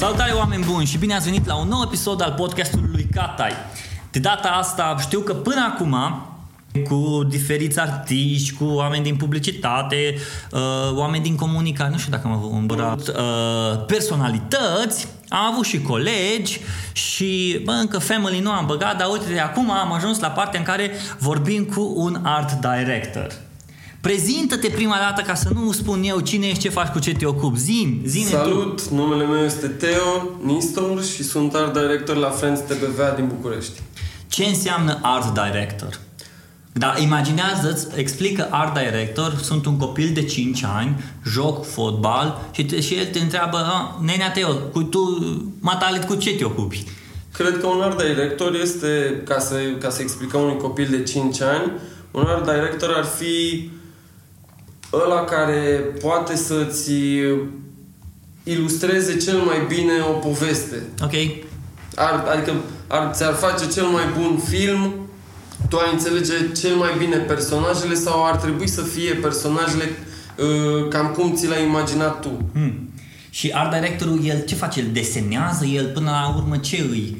Salutare oameni buni și bine ați venit la un nou episod al podcastului lui Catai. De data asta știu că până acum cu diferiți artiști, cu oameni din publicitate, uh, oameni din comunicare, nu știu dacă am îmbărat, uh, personalități, am avut și colegi și bă, încă family nu am băgat, dar uite, de acum am ajuns la partea în care vorbim cu un art director. Prezintă-te prima dată ca să nu spun eu cine ești, ce faci, cu ce te ocupi. Zim, zine Salut, tu. numele meu este Teo Nistor și sunt art director la Friends TBVA din București. Ce înseamnă art director? Dar imaginează-ți, explică art director, sunt un copil de 5 ani, joc fotbal și, te, și el te întreabă, "Ah, nenea Teo, cu tu, matalit, cu ce te ocupi? Cred că un art director este, ca să, ca să explicăm unui copil de 5 ani, un art director ar fi ăla care poate să-ți ilustreze cel mai bine o poveste. Ok? Ar, adică ar, ți-ar face cel mai bun film, tu ai înțelege cel mai bine personajele sau ar trebui să fie personajele uh, cam cum ți le-ai imaginat tu. Hmm. Și art directorul, el ce face? El desenează? El până la urmă ce îi?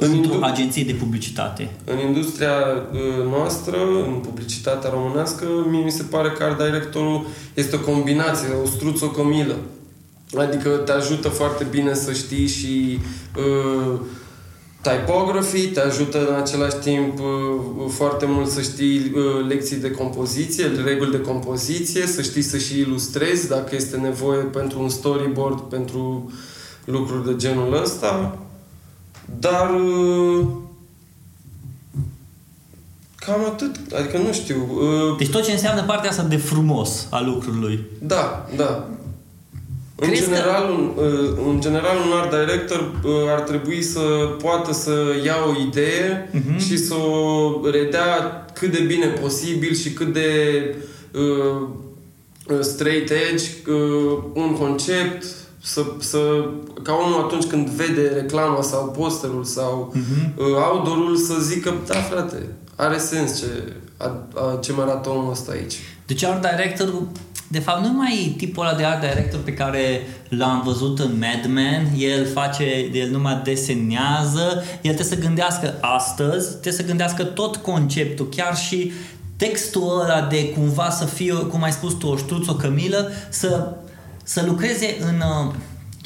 În Într-o indu- agenție de publicitate. În industria uh, noastră, în publicitatea românească, mie mi se pare că art directorul este o combinație, o struță, o cămilă. Adică te ajută foarte bine să știi și uh, typography, te ajută în același timp uh, foarte mult să știi uh, lecții de compoziție, reguli de compoziție, să știi să și ilustrezi dacă este nevoie pentru un storyboard, pentru lucruri de genul ăsta. Dar uh, cam atât. Adică nu știu. uh, Deci tot ce înseamnă partea asta de frumos a lucrului. Da, da. În Crezi că- general, un, uh, în general, un art director uh, ar trebui să poată să ia o idee Mhm. și să o redea cât de bine posibil și cât de uh, uh, straight edge, uh, un concept, să, să, ca omul atunci când vede reclama sau posterul sau Mhm. uh, outdoor-ul să zică, da frate, are sens ce, a, a, ce mă arată omul ăsta aici. Deci art director, de fapt, nu mai e tipul ăla de art director pe care l-am văzut în Mad Men, el face, el numai desenează, el trebuie să gândească astăzi, trebuie să gândească tot conceptul, chiar și textul ăla de cumva să fie, cum ai spus tu, o ștruță, o cămilă, să, să lucreze în... uh,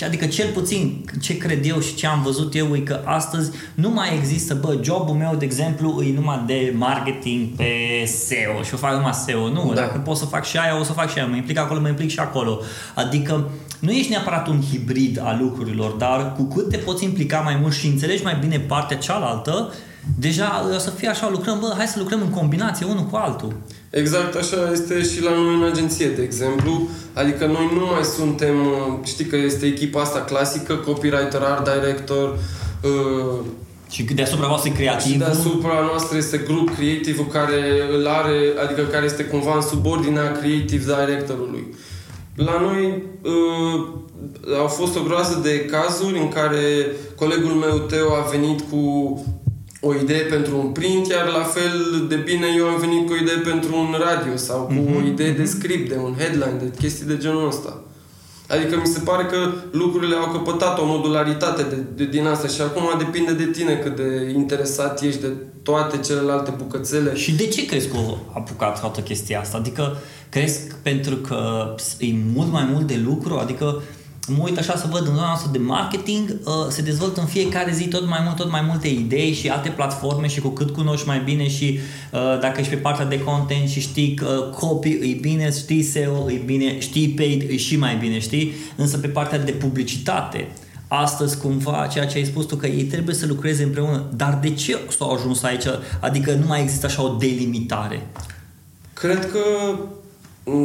Adică cel puțin ce cred eu și ce am văzut eu e că astăzi nu mai există, bă, jobul meu, de exemplu, e numai de marketing pe SEO și o fac numai SEO. Nu, Da. dacă pot să fac și aia, o să fac și aia. Mă implic acolo, mă implic și acolo. Adică nu ești neapărat un hibrid al lucrurilor, dar cu cât te poți implica mai mult și înțelegi mai bine partea cealaltă, deja o să fie așa, lucrăm, bă, hai să lucrăm în combinație unul cu altul. Exact așa este și la noi în agenție, de exemplu. Adică noi nu mai suntem, uh, știi că este echipa asta clasică, copywriter, art director, uh, Și deasupra voastră e și creativ. deasupra noastră este grup creative care îl are, adică care este cumva în subordinea creative directorului. La noi uh, au fost o groază de cazuri în care colegul meu Teo a venit cu o idee pentru un print, iar la fel de bine eu am venit cu o idee pentru un radio sau cu Mhm, o idee de script, de un headline, de chestii de genul ăsta. Adică mi se pare că lucrurile au căpătat o modularitate de, de, din asta și acum depinde de tine cât de interesat ești de toate celelalte bucățele. Și de ce crezi că a apucat toată chestia asta? Adică crezi că pentru că e mult mai mult de lucru? Adică mă uit așa să văd în zona noastră de marketing, uh, se dezvoltă în fiecare zi tot mai mult, tot mai multe idei și alte platforme și cu cât cunoști mai bine și uh, dacă ești pe partea de content și știi că copy e bine, știi SEO e bine, știi paid e și mai bine, știi? Însă pe partea de publicitate, astăzi cumva ceea ce ai spus tu că ei trebuie să lucreze împreună. Dar de ce s-au ajuns aici? Adică nu mai există așa o delimitare. Cred că m,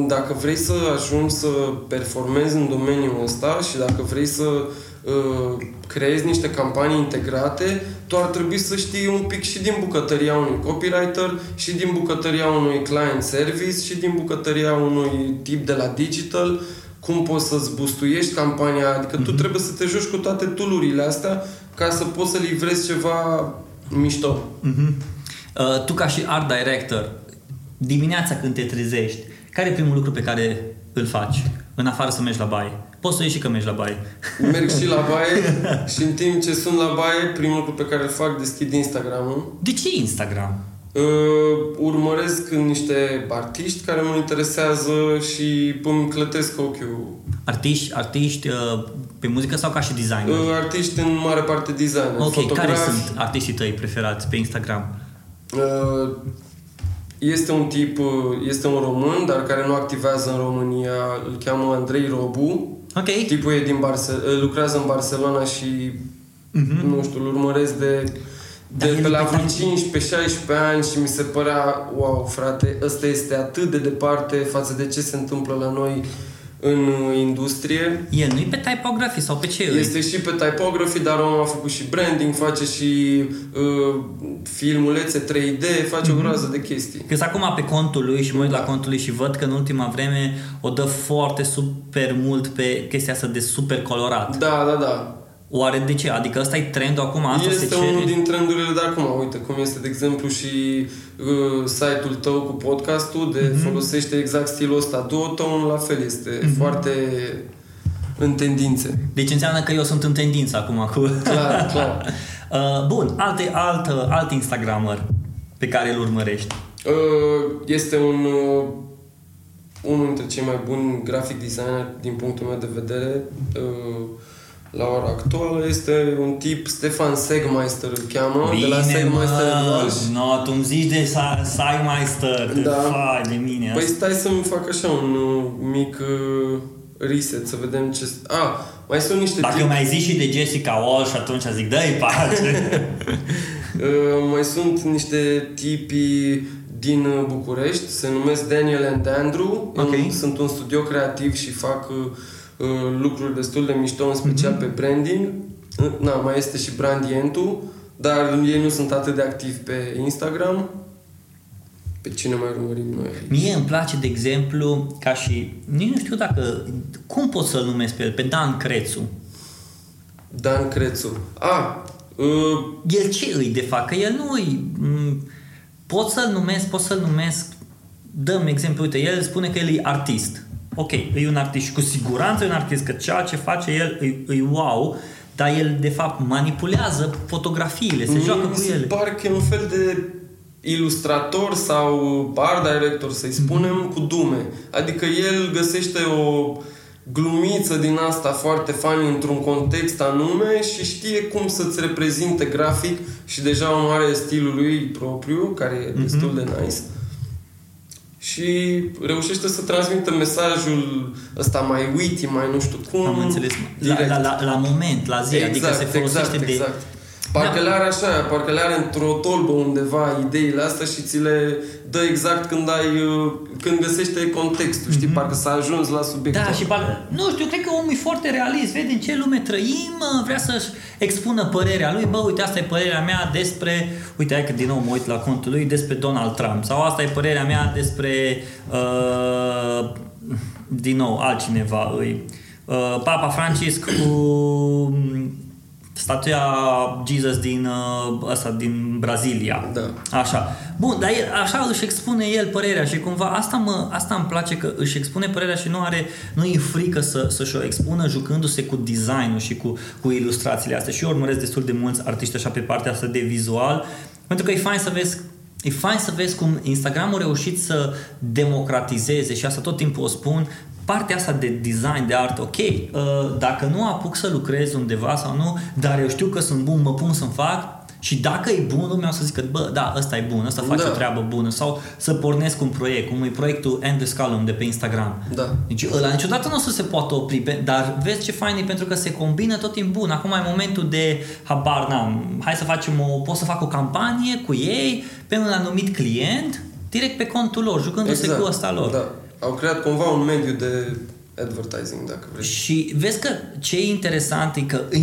dacă vrei să ajungi să performezi în domeniul ăsta și dacă vrei să uh, creezi niște campanii integrate, tu ar trebui să știi un pic și din bucătăria unui copywriter, și din bucătăria unui client service, și din bucătăria unui tip de la digital, cum poți să-ți bustuiești campania, adică tu trebuie să te joci cu toate tulurile astea ca să poți să livrezi ceva mișto. Uh-huh. Uh, tu ca și art director, dimineața când te trezești, care e primul lucru pe care îl faci? În afară să mergi la baie. Poți să ieși și că mergi la baie. Merg și la baie și în timp ce sunt la baie, primul lucru pe care îl fac, deschid Instagram-ul. De ce Instagram? Uh, urmăresc niște artiști care mă interesează și îmi clătesc ochiul. Artiști, artiști uh, pe muzică sau ca și designer? Uh, artiști în mare parte designer, ok, care fotografi. sunt artiștii tăi preferați pe Instagram? Uh, Este un tip, uh, este un român, dar care nu activează în România, îl cheamă Andrei Robu. Ok. Tipul e din Barce- lucrează în Barcelona și Mhm. nu știu, îl urmăresc de, Dar de el pe e la pe vreo tine. 15-16 ani și mi se părea, wow, frate, ăsta este atât de departe față de ce se întâmplă la noi în uh, industrie. El nu e pe typography sau pe ce e? Este și pe typography, dar omul a făcut și branding, face și uh, filmulețe 3D, face Mhm. o groază de chestii. Că acum pe contul lui și mă uit la Da. contul lui și văd că în ultima vreme o dă foarte super mult pe chestia asta de super colorat. Da, da, da. Oare de ce? Adică ăsta e trendul acum? Asta este se cere? unul din trendurile de acum. Uite, cum este, de exemplu, și uh, site-ul tău cu podcastul, de Mhm. folosește exact stilul ăsta. Duotone, la fel, este foarte în tendințe. Deci înseamnă că eu sunt în tendință acum cu... Clar, clar. Uh, bun, alte, alt, alt Instagrammer pe care îl urmărești. Uh, Este un uh, unul dintre cei mai buni graphic designer din punctul meu de vedere uh, la ora actuală este un tip Stefan Segmeister îl cheamă de la Segmeister Eduardo. no, tu îmi zici de Sa- Sagmeister, de Da. fai de mine. Păi asta. stai să-mi fac așa un uh, mic uh, reset, să vedem ce... A, mai sunt niște Dacă tipi, mai zici și de Jessica Walsh, atunci zic, dă-i pace. uh, mai sunt niște tipi din uh, București, se numesc Daniel and Andrew, Ok. Un- sunt un studio creativ și fac uh, uh, lucruri destul de mișto, în special Mhm. pe branding. Uh, Na, mai este și Brandientu, dar ei nu sunt atât de activi pe Instagram. Pe cine mai urmărim noi aici? Mie îmi place, de exemplu, ca și... Nici nu știu dacă... Cum pot să-l numesc pe el? Pe Dan Crețu. Dan Crețu. A, uh, El ce îi, de fapt? Că el nu îi... m, Pot să-l numesc, pot să-l numesc... Dăm exemplu, uite, el spune că el e artist. Ok, e un artist și cu siguranță e un artist, că ceea ce face el e, e wow, dar el, de fapt, manipulează fotografiile, se Mie joacă mi cu se ele. pare că e un fel de ilustrator sau art director, să-i spunem, cu dume. Adică el găsește o glumiță din asta foarte funny într-un context anume și știe cum să-ți reprezinte grafic și deja o mare stilul lui propriu, care e destul de nice. Și reușește să transmită mesajul ăsta mai witty, mai nu știu cum. Am înțeles. La, direct. la, la, la moment, la zi, adică se folosește exact, de... Exact. Parcă Da. le are așa, parcă le are într-o tolbă undeva ideile astea și ți le dă exact când ai, uh, când găsește contextul, știi? Parcă s-a ajuns la subiectul Mhm. Da, ăla. și parcă, nu știu, cred că omul e foarte realist, vede în ce lume trăim, mă, vrea să-și expună părerea lui, bă, uite, asta e părerea mea despre, uite, hai că din nou mă uit la contul lui, despre Donald Trump, sau asta e părerea mea despre, uh, din nou, altcineva, îi, uh, Papa Francisc cu mm, statuia Jesus din, uh, asta, din Brazilia. Da. Așa. Bun, dar el, așa își expune el părerea și cumva asta, mă, asta îmi place că își expune părerea și nu are, nu e frică să, să-și o expună jucându-se cu designul și cu, cu ilustrațiile astea. Și eu urmăresc destul de mulți artiști așa pe partea asta de vizual, pentru că e fain să vezi E fain să vezi cum Instagram a reușit să democratizeze și asta tot timpul o spun, partea asta de design, de art, ok, uh, dacă nu apuc să lucrez undeva sau nu, dar eu știu că sunt bun, mă pun să-mi fac și dacă e bun, lumea o să zică, bă, da, ăsta e bun, ăsta face Da. o treabă bună sau să pornesc un proiect, cum e proiectul Endless Column de pe Instagram. Da. Deci ăla niciodată nu o să se poată opri, pe- dar vezi ce fain e pentru că se combină tot timpul bun. Acum e momentul de, habar n-am, hai să facem o, pot să fac o campanie cu ei pe un anumit client, direct pe contul lor, jucându-se cu ăsta lor. Da. Au creat cumva un mediu de advertising, dacă vrei. Și vezi că ce e interesant e că în,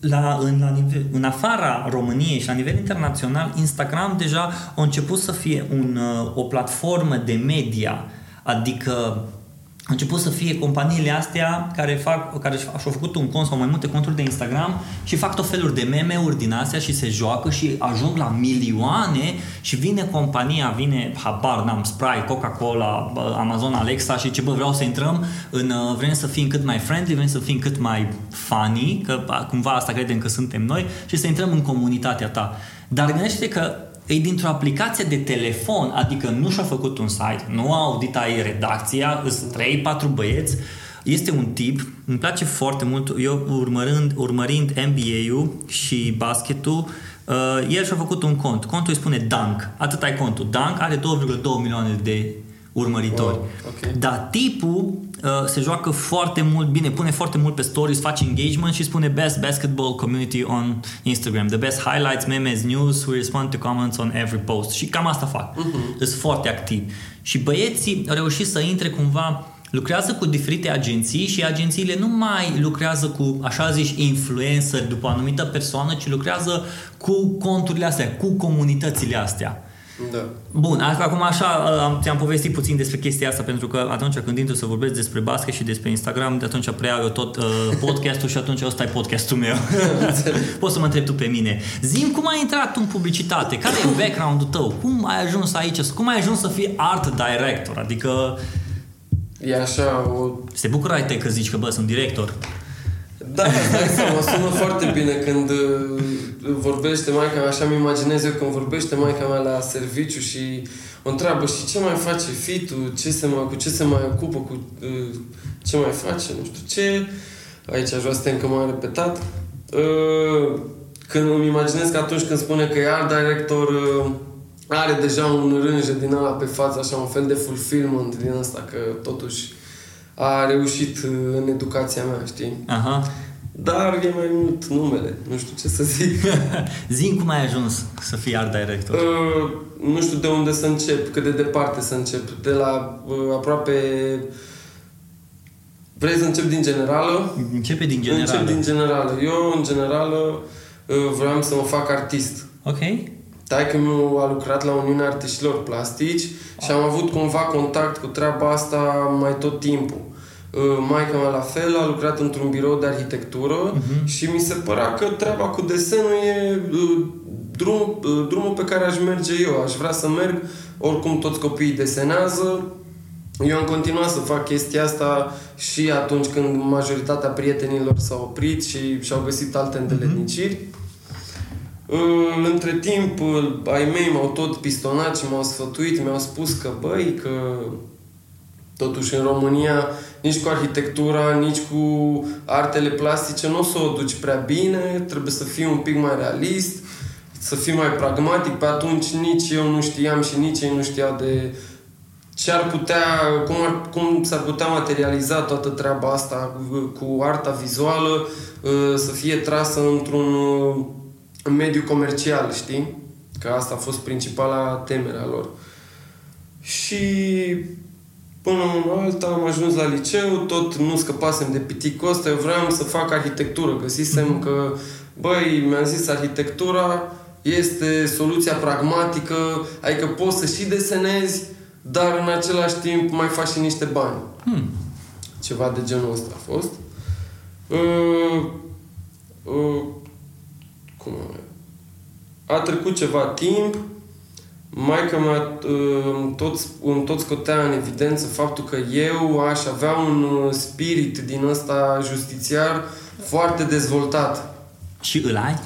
la, în, la nivel, în afara României și la nivel internațional, Instagram deja a început să fie un, uh, o platformă de media, adică a început să fie companiile astea care fac, care și-au făcut un cont sau mai multe conturi de Instagram și fac tot felul de meme-uri din astea și se joacă și ajung la milioane și vine compania, vine, habar n-am, Sprite, Coca-Cola, Amazon Alexa și ce bă, vreau să intrăm în, uh, vrem să fim cât mai friendly, vrem să fim cât mai funny, că cumva asta credem că suntem noi și să intrăm în comunitatea ta. Dar gândește că e dintr-o aplicație de telefon, adică nu și-a făcut un site, nu a auditat ei redacția, sunt 3-4 băieți, este un tip, îmi place foarte mult, eu urmărind, urmărind NBA-ul și basketul, uh, el și-a făcut un cont. Contul îi spune Dunk, atât ai contul. Dunk are 2,2 milioane de urmăritori. Wow, okay. Dar tipul uh, se joacă foarte mult bine, pune foarte mult pe stories, face engagement și spune best basketball community on Instagram, the best highlights, memes, news, we respond to comments on every post. Și cam asta fac. Uh-huh. Sunt foarte activ. Și băieții au reușit să intre cumva lucrează cu diferite agenții și agențiile nu mai lucrează cu, așa zici, influencer după o anumită persoană, ci lucrează cu conturile astea, cu comunitățile astea. Da. Bun, acum așa am, ți-am povestit puțin despre chestia asta pentru că atunci când intru să vorbesc despre basket și despre Instagram, de atunci preiau eu tot uh, podcastul și atunci ăsta e podcastul meu. Poți să mă întrebi tu pe mine. Zim cum ai intrat tu în publicitate? Care e background-ul tău? Cum ai ajuns aici? Cum ai ajuns să fii art director? Adică... E așa o... Se bucură ai te că zici că bă, sunt director. Da, dai seama, sună foarte bine când uh, vorbește maica mea, așa mi imaginez eu când vorbește maica mea la serviciu și o întreabă și ce mai face fitul, ce se mai, cu ce se mai ocupă, cu uh, ce mai face, nu știu ce. Aici aș vrea să te încă mai repetat. Uh, când îmi imaginez că atunci când spune că e art director, are deja un rânje din ala pe față, așa un fel de fulfillment din asta, că totuși a reușit în educația mea, știi? Aha. Dar e mai mult numele, nu știu ce să zic. Zim cum ai ajuns să fii art director? Uh, nu știu de unde să încep, cât de departe să încep. De la uh, aproape... Vrei să încep din generală? Începe din generală. Încep din generală. Eu, în generală, uh, vreau să mă fac artist. Ok. Taică meu a lucrat la Uniunea Artiștilor Plastici și am avut cumva contact cu treaba asta mai tot timpul. Uh, maica mea la fel a lucrat într-un birou de arhitectură uh-huh. și mi se părea că treaba cu desenul e uh, drum, uh, drumul pe care aș merge eu. Aș vrea să merg, oricum toți copiii desenează. Eu am continuat să fac chestia asta și atunci când majoritatea prietenilor s-au oprit și și-au găsit alte mhm. îndeletniciri. Uh-huh. Între timp, ai mei m-au tot pistonat și m-au sfătuit, mi-au spus că, băi, că totuși în România nici cu arhitectura, nici cu artele plastice nu o să o duci prea bine, trebuie să fii un pic mai realist, să fii mai pragmatic. Pe atunci nici eu nu știam și nici ei nu știau de ce ar putea, cum, ar, cum s-ar putea materializa toată treaba asta cu arta vizuală, să fie trasă într-un în mediul comercial, știi? Că asta a fost principala temere a lor. Și până în alta am ajuns la liceu, tot nu scăpasem de piticul ăsta, eu vreau să fac arhitectură. Găsisem că, băi, mi-am zis, arhitectura este soluția pragmatică, adică poți să și desenezi, dar în același timp mai faci și niște bani. Hmm. Ceva de genul ăsta a fost. Uh, uh, cum a trecut ceva timp, Maica mea tot, tot scotea în evidență faptul că eu aș avea un uh, spirit din ăsta justițiar foarte dezvoltat. Și îl ai?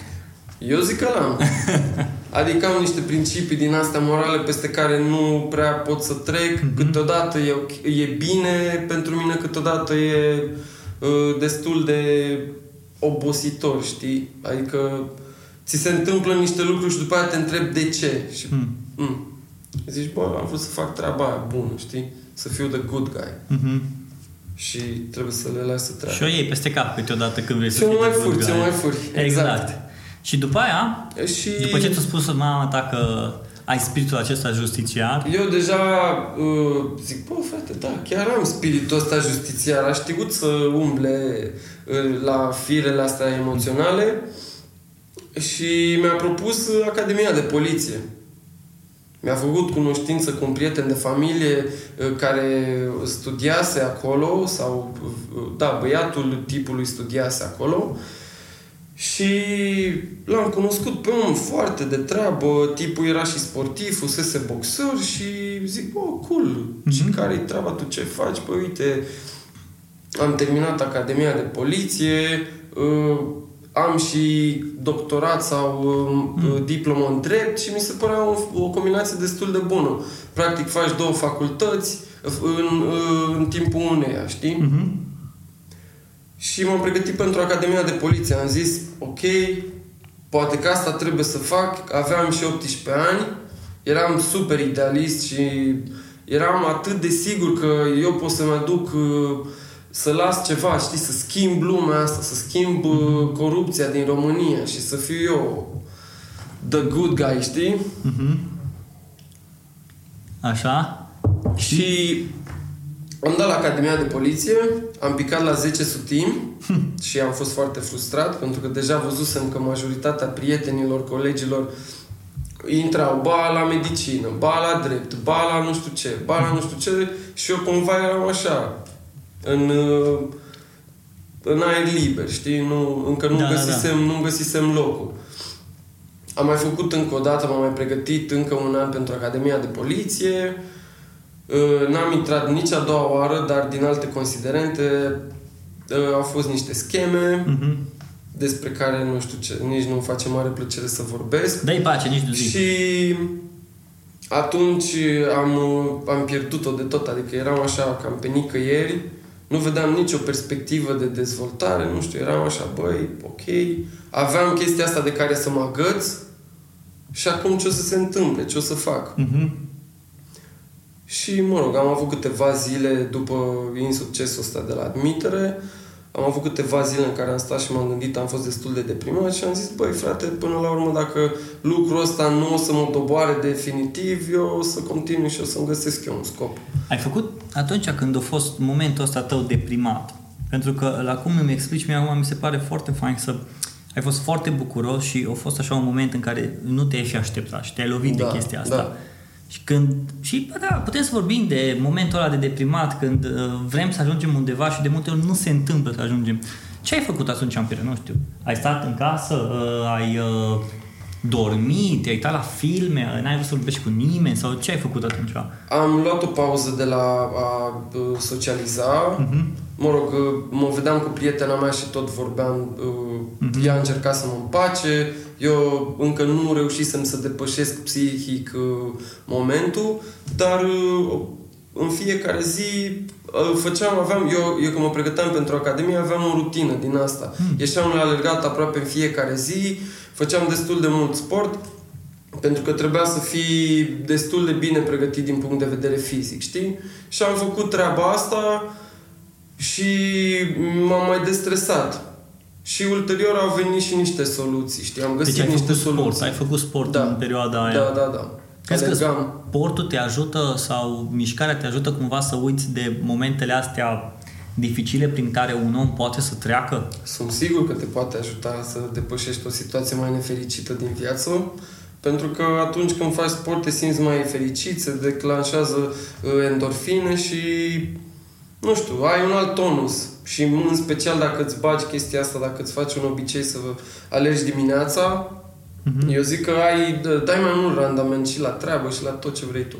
Eu zic că l-am. Adică am niște principii din astea morale peste care nu prea pot să trec. Mm-hmm. Câteodată e, e bine pentru mine, câteodată e uh, destul de obositor, știi? Adică ți se întâmplă niște lucruri și după aia te întreb de ce. Și, hmm. mm, zici, bă, am vrut să fac treaba aia bună, știi? Să fiu the good guy. Mm-hmm. Și trebuie să le lași să treacă. Și o iei peste cap câteodată când vrei să fii mai furi, ți mai furi. Exact. exact. Și după aia, și... după ce ți-a spus mama ta că ai spiritul acesta justițiar? Eu deja uh, zic, bă, frate, da, chiar am spiritul ăsta justițiar. Aș știut să umble uh, la firele astea emoționale și mi-a propus Academia de Poliție. Mi-a făcut cunoștință cu un prieten de familie uh, care studiase acolo, sau, uh, da, băiatul tipului studiase acolo. Și l-am cunoscut pe un foarte de treabă, tipul era și sportiv, fusese boxer și zic, bă, cool, mm-hmm. și care-i treaba, tu ce faci? Păi uite, am terminat Academia de Poliție, uh, am și doctorat sau mm. diplomă în drept și mi se părea o, o combinație destul de bună. Practic faci două facultăți în, în timpul uneia, știi? Mm-hmm. Și m-am pregătit pentru Academia de Poliție. Am zis, ok, poate că asta trebuie să fac. Aveam și 18 ani, eram super idealist și eram atât de sigur că eu pot să-mi aduc uh, să las ceva, știi, să schimb lumea asta, să schimb mm-hmm. corupția din România și să fiu eu the good guy, știi? Mm-hmm. Așa? Și am dat la Academia de Poliție, am picat la 10 sutim și am fost foarte frustrat pentru că deja văzusem că majoritatea prietenilor, colegilor intrau ba la medicină, ba la drept, ba la nu știu ce, ba la nu știu ce și eu cumva eram așa, în, în aer liber, știi? Nu, încă nu, da, găsisem, da, da. nu găsisem locul. Am mai făcut încă o dată, m-am mai pregătit încă un an pentru Academia de Poliție. Ă, n-am intrat nici a doua oară, dar din alte considerente ă, au fost niște scheme uh-huh. despre care nu știu ce, nici nu face mare plăcere să vorbesc. Dai pace, nici nu zic. Și atunci am, am pierdut-o de tot, adică eram așa cam pe nicăieri nu vedeam nicio perspectivă de dezvoltare, nu știu, eram așa, băi, ok, aveam chestia asta de care să mă agăț și acum ce o să se întâmple, ce o să fac. Uh-huh. Și, mă rog, am avut câteva zile după insuccesul ăsta de la admitere, am avut câteva zile în care am stat și m-am gândit, am fost destul de deprimat și am zis, băi, frate, până la urmă, dacă lucrul ăsta nu o să mă doboare definitiv, eu o să continui și o să-mi găsesc eu un scop. Ai făcut atunci când a fost momentul ăsta tău deprimat? Pentru că la cum îmi explici mie acum, mi se pare foarte fain să ai fost foarte bucuros și a fost așa un moment în care nu te-ai fi așteptat și te-ai lovit da, de chestia asta. Da. Și când, și da, putem să vorbim de momentul ăla de deprimat, când uh, vrem să ajungem undeva și de multe ori nu se întâmplă să ajungem. Ce ai făcut atunci în perioadă? Nu știu. Ai stat în casă, uh, ai uh, dormit, ai uitat la filme, n-ai vrut să vorbești cu nimeni sau ce ai făcut atunci? Am luat o pauză de la a socializa. Uh-huh. Mă rog, mă vedeam cu prietena mea și tot vorbeam. Uh-huh. Ea încerca să mă împace. Eu încă nu reușisem să depășesc psihic momentul, dar în fiecare zi făceam, aveam, eu, eu când mă pregăteam pentru Academie, aveam o rutină din asta. Hmm. Ieșeam la alergat aproape în fiecare zi, făceam destul de mult sport, pentru că trebuia să fii destul de bine pregătit din punct de vedere fizic, știi? Și am făcut treaba asta și m-am mai destresat. Și ulterior au venit și niște soluții, știi? Am găsit deci ai niște făcut soluții. Sport, ai făcut sport da. în perioada aia. Da, da, da. Crezi că sportul te ajută sau mișcarea te ajută cumva să uiți de momentele astea dificile prin care un om poate să treacă? Sunt sigur că te poate ajuta să depășești o situație mai nefericită din viață, pentru că atunci când faci sport te simți mai fericit, se declanșează uh, endorfine și, nu știu, ai un alt tonus. Și în special dacă îți bagi chestia asta, dacă îți faci un obicei să alergi dimineața, uh-huh. eu zic că ai, dai mai mult randament și la treabă și la tot ce vrei tu.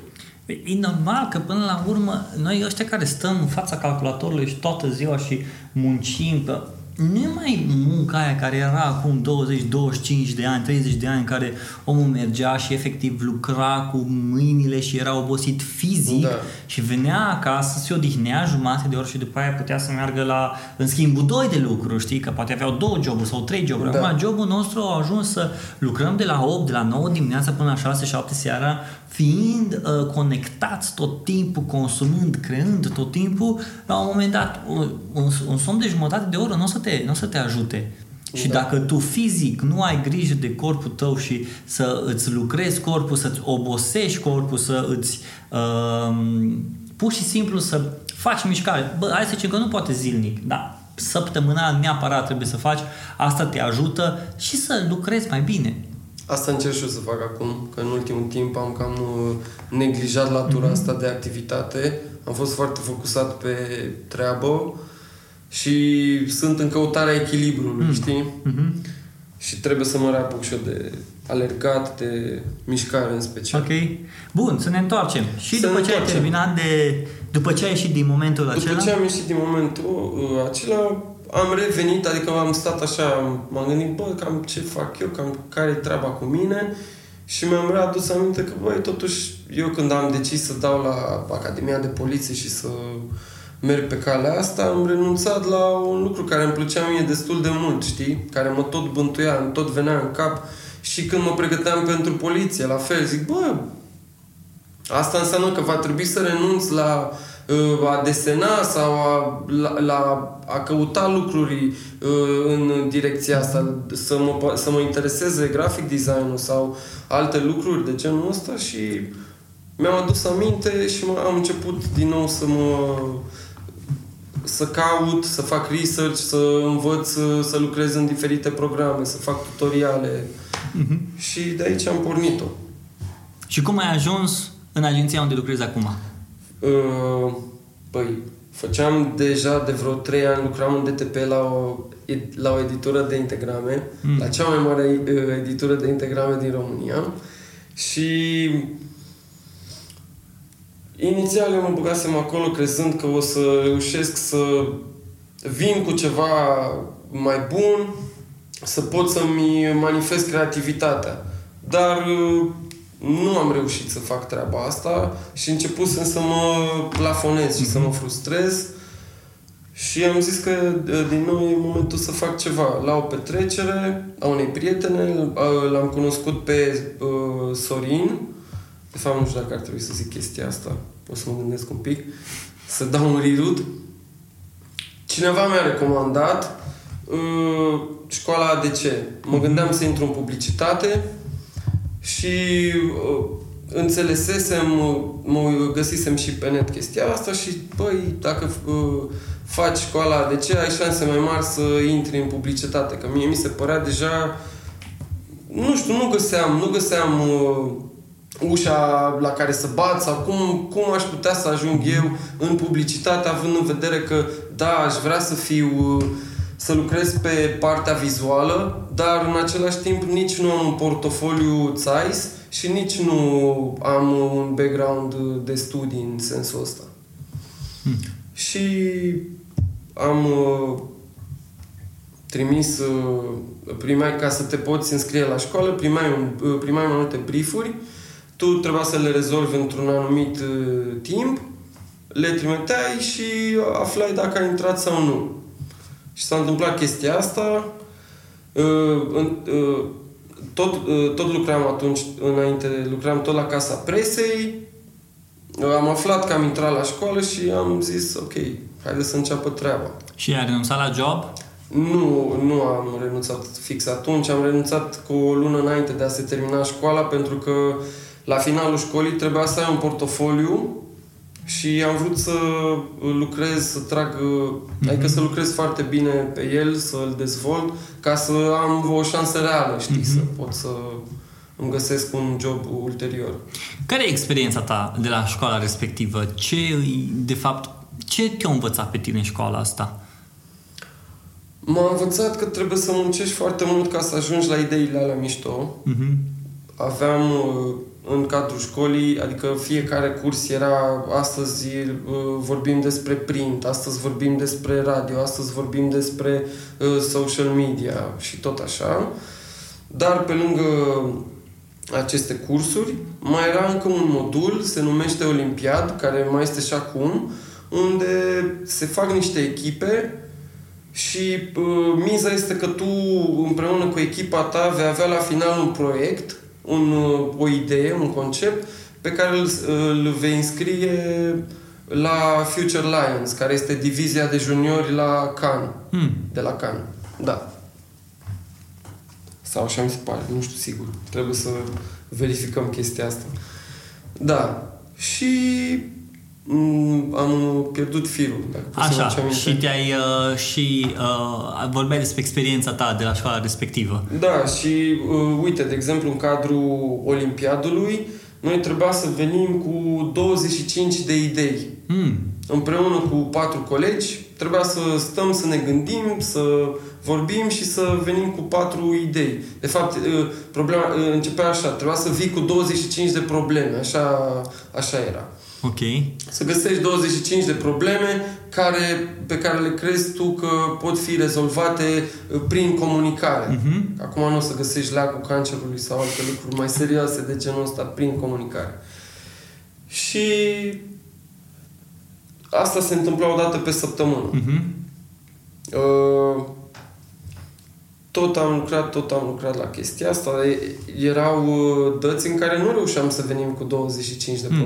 E normal că până la urmă noi ăștia care stăm în fața calculatorului și toată ziua și muncim, că nu e mai munca aia care era acum 20, 25 de ani, 30 de ani, în care omul mergea și efectiv lucra cu mâinile și era obosit fizic da. și venea acasă, se odihnea jumate de ori și după aia putea să meargă la, în schimbul doi de lucru, știi, că poate aveau două joburi sau trei joburi. Da. Acum jobul nostru a ajuns să lucrăm de la 8, de la 9 dimineața până la 6-7 seara, fiind uh, conectați tot timpul, consumând, creând tot timpul, la un moment dat, un, un, un somn de jumătate de oră nu o să te, n-o să te ajute. Și da. dacă tu fizic nu ai grijă de corpul tău și să îți lucrezi corpul, să-ți obosești corpul, să îți uh, pur și simplu să faci mișcare. Bă, hai să zicem că nu poate zilnic, da, săptămânal neapărat trebuie să faci, asta te ajută și să lucrezi mai bine. Asta încerc și eu să fac acum, că în ultimul timp am cam uh, neglijat latura mm-hmm. asta de activitate. Am fost foarte focusat pe treabă și sunt în căutarea echilibrului, mm. știi? Mm-hmm. Și trebuie să mă reapuc și eu de alergat, de mișcare în special. Ok. Bun, să ne întoarcem. Și să după ce ai terminat de... După ce ai ieșit din momentul după acela? După ce am ieșit din momentul uh, acela, am revenit, adică am stat așa, m-am gândit, bă, cam ce fac eu, cam care e treaba cu mine și mi-am readus aminte că, băi, totuși, eu când am decis să dau la Academia de Poliție și să merg pe calea asta, am renunțat la un lucru care îmi plăcea mie destul de mult, știi? Care mă tot bântuia, tot venea în cap și când mă pregăteam pentru poliție, la fel, zic, bă, asta înseamnă că va trebui să renunț la uh, a desena sau a, la, la a căuta lucruri uh, în direcția asta, să mă, să mă intereseze grafic design sau alte lucruri de genul ăsta și mi-am adus aminte și am început din nou să mă să caut, să fac research, să învăț să lucrez în diferite programe, să fac tutoriale. Uh-huh. Și de aici am pornit-o. Și cum ai ajuns în agenția unde lucrezi acum? Uh, păi, făceam deja de vreo 3 ani, lucram în DTP la o, la o editură de integrame, mm. la cea mai mare uh, editură de integrame din România. Și Inițial eu mă băgasem acolo crezând că o să reușesc să vin cu ceva mai bun, să pot să-mi manifest creativitatea. Dar uh, nu am reușit să fac treaba asta și începusem să mă plafonez și să mă frustrez și am zis că uh, din nou e momentul să fac ceva. La o petrecere a unei prietene, uh, l-am cunoscut pe uh, Sorin, de fapt, nu știu dacă ar trebui să zic chestia asta. O să mă gândesc un pic. Să dau un rirut. Cineva mi-a recomandat uh, școala ADC. Mă mhm. gândeam să intru în publicitate și uh, înțelesesem, mă găsisem și pe net chestia asta și, băi, dacă uh, faci școala ADC, ai șanse mai mari să intri în publicitate. Că mie mi se părea deja, nu știu, nu găseam, nu găseam uh, ușa la care să bat sau cum, cum aș putea să ajung eu în publicitate având în vedere că da, aș vrea să fiu să lucrez pe partea vizuală, dar în același timp nici nu am un portofoliu Zeiss și nici nu am un background de studii în sensul ăsta. Hmm. Și am uh, trimis, uh, primeai ca să te poți înscrie la școală, primeai, un, uh, primeai mai multe briefuri tu trebuia să le rezolvi într-un anumit uh, timp, le trimiteai și aflai dacă ai intrat sau nu. Și s-a întâmplat chestia asta. Uh, uh, tot, uh, tot lucram atunci, înainte, lucram tot la Casa Presei. Uh, am aflat că am intrat la școală și am zis, ok, haide să înceapă treaba. Și ai renunțat la job? Nu, nu am renunțat fix atunci. Am renunțat cu o lună înainte de a se termina școala pentru că uh, la finalul școlii trebuia să ai un portofoliu și am vrut să lucrez, să trag, mm-hmm. adică să lucrez foarte bine pe el, să-l dezvolt, ca să am o șansă reală, știi, mm-hmm. să pot să îmi găsesc un job ulterior. Care e experiența ta de la școala respectivă? Ce, de fapt, ce te-a învățat pe tine în școala asta? M-a învățat că trebuie să muncești foarte mult ca să ajungi la ideile alea mișto. Mm-hmm. Aveam în cadrul școlii, adică fiecare curs era astăzi uh, vorbim despre print, astăzi vorbim despre radio, astăzi vorbim despre uh, social media și tot așa. Dar pe lângă aceste cursuri, mai era încă un modul, se numește Olimpiad, care mai este și acum, unde se fac niște echipe și uh, miza este că tu împreună cu echipa ta vei avea la final un proiect un, o idee, un concept pe care îl, îl vei înscrie la Future Lions, care este divizia de juniori la Cannes. Hmm. De la Cannes. Da. Sau așa mi se pare, nu știu sigur. Trebuie să verificăm chestia asta. Da. Și mm, am pierdut firul. Dacă pot să-mi Așa, aduce aminte. și te-ai uh, și uh, vorbeai despre experiența ta de la școala respectivă. Da, și uh, uite, de exemplu, în cadrul Olimpiadului, noi trebuia să venim cu 25 de idei. Hmm. Împreună cu patru colegi, trebuia să stăm, să ne gândim, să vorbim și să venim cu patru idei. De fapt, uh, problema uh, începea așa, trebuia să vii cu 25 de probleme, așa, așa era. Ok. Să găsești 25 de probleme care, pe care le crezi tu că pot fi rezolvate uh, prin comunicare. Mhm. Acum nu o să găsești lacul cancerului sau alte lucruri mai serioase de genul ăsta prin comunicare. Și asta se întâmpla o dată pe săptămână. Mhm. Uh, tot am lucrat, tot am lucrat la chestia asta. E- Erau uh, dăți în care nu reușeam să venim cu 25 de Mm.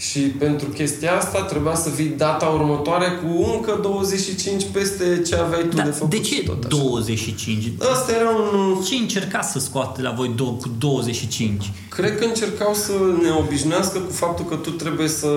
Probleme. Și pentru chestia asta trebuia să vii data următoare cu încă 25 peste ce aveai tu Da, de făcut. de ce tot așa. 25? Asta era un... Ce încercați să scoate la voi do- cu 25? Cred că încercau să ne obișnuiască cu faptul că tu trebuie să,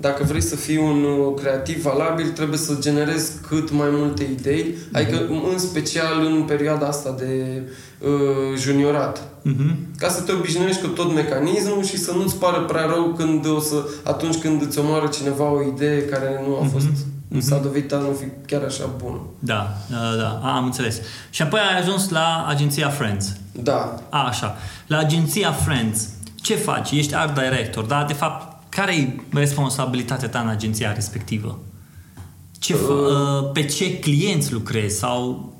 dacă vrei să fii un uh, creativ valabil, trebuie să generezi cât mai multe idei, adică în special în perioada asta de uh, juniorat. Mhm. Ca să te obișnuiești cu tot mecanismul și să nu-ți pară prea rău când o să, atunci când îți omoară cineva o idee care nu a fost, Mhm. s-a dovedit a nu fi chiar așa bună. Da, da, da, a, am înțeles. Și apoi ai ajuns la agenția Friends. Da, A, așa. La agenția Friends, ce faci? Ești art director, dar de fapt, care e responsabilitatea ta în agenția respectivă? Ce fa- uh, pe ce clienți lucrezi sau...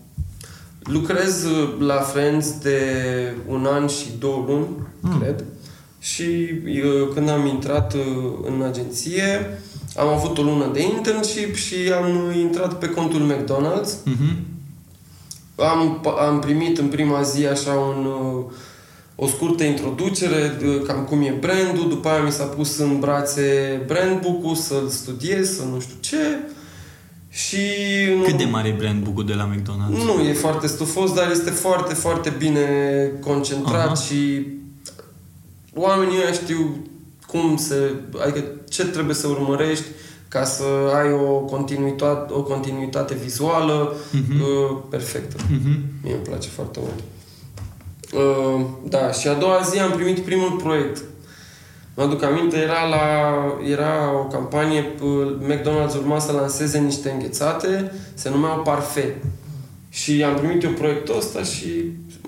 Lucrez uh, la Friends de un an și două luni, mm. cred. Și uh, când am intrat uh, în agenție, am avut o lună de internship și am intrat pe contul McDonald's. Uh-huh. Am, am primit în prima zi așa un, uh, o scurtă introducere, de cam cum e brandul, după aia mi s-a pus în brațe brandbook-ul să-l studiez, să nu știu ce. Și în Cât de mare e brand book de la McDonald's? nu e foarte stufos, dar este foarte, foarte bine concentrat Aha. și oamenii ăia știu cum se... Adică ce trebuie să urmărești ca să ai o continuitate, o continuitate vizuală Mhm. uh, perfectă. Mhm. Mie îmi place foarte mult. Uh, da, și a doua zi am primit primul proiect. Mă aduc aminte, era, la, era o campanie, uh, McDonald's urma să lanseze niște înghețate, se numeau Parfait. Și am primit eu proiectul ăsta și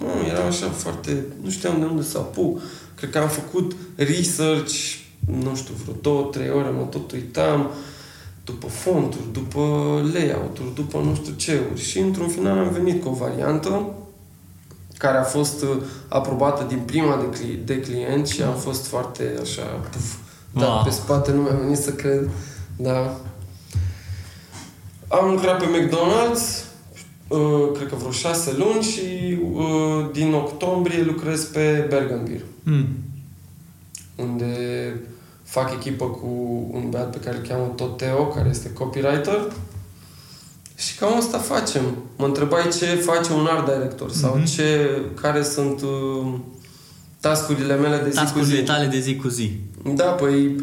mă, era așa foarte... Nu știam de unde să apuc. Cred că am făcut research, nu știu, vreo două, trei ore, mă tot uitam după fonturi, după layout-uri, după nu știu ce -uri. Și într-un final am venit cu o variantă care a fost uh, aprobată din prima de, cli- de client și am fost foarte așa puf, dat Wow. pe spate, nu mi-a venit să cred. Da. Am lucrat pe McDonald's, uh, cred că vreo șase luni și uh, din octombrie lucrez pe Bergen Beer, Mm. unde fac echipă cu un băiat pe care îl cheamă tot Teo, care este copywriter. Și cam asta facem. Mă întrebai ce face un art director sau Mhm. ce, care sunt uh, tascurile mele de zi cu Tascurile zi. tale de zi cu zi. Da, păi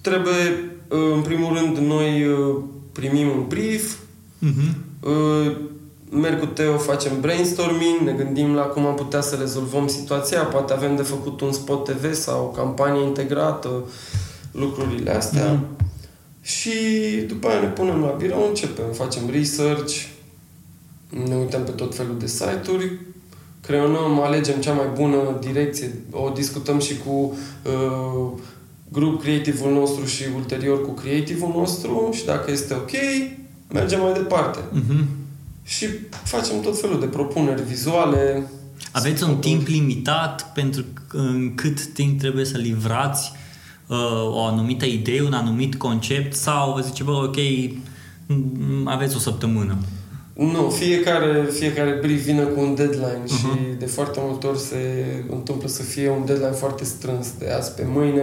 trebuie, uh, în primul rând, noi uh, primim un brief, Mhm. uh, merg cu Teo, facem brainstorming, ne gândim la cum am putea să rezolvăm situația, poate avem de făcut un spot TV sau o campanie integrată, lucrurile astea. Mhm. Și după aia ne punem la birou, începem, facem research, ne uităm pe tot felul de site-uri, creionăm, alegem cea mai bună direcție, o discutăm și cu uh, grup creativul nostru și ulterior cu creativul nostru și dacă este ok, mergem mai departe. Mhm. Și facem tot felul de propuneri vizuale. Aveți un scopuri. timp limitat pentru că- în cât timp trebuie să livrați uh, o anumită idee, un anumit concept sau vă zice, bă, ok, m- aveți o săptămână. Nu, fiecare, fiecare brief vine cu un deadline Mhm. și de foarte multe ori se întâmplă să fie un deadline foarte strâns, de azi pe mâine.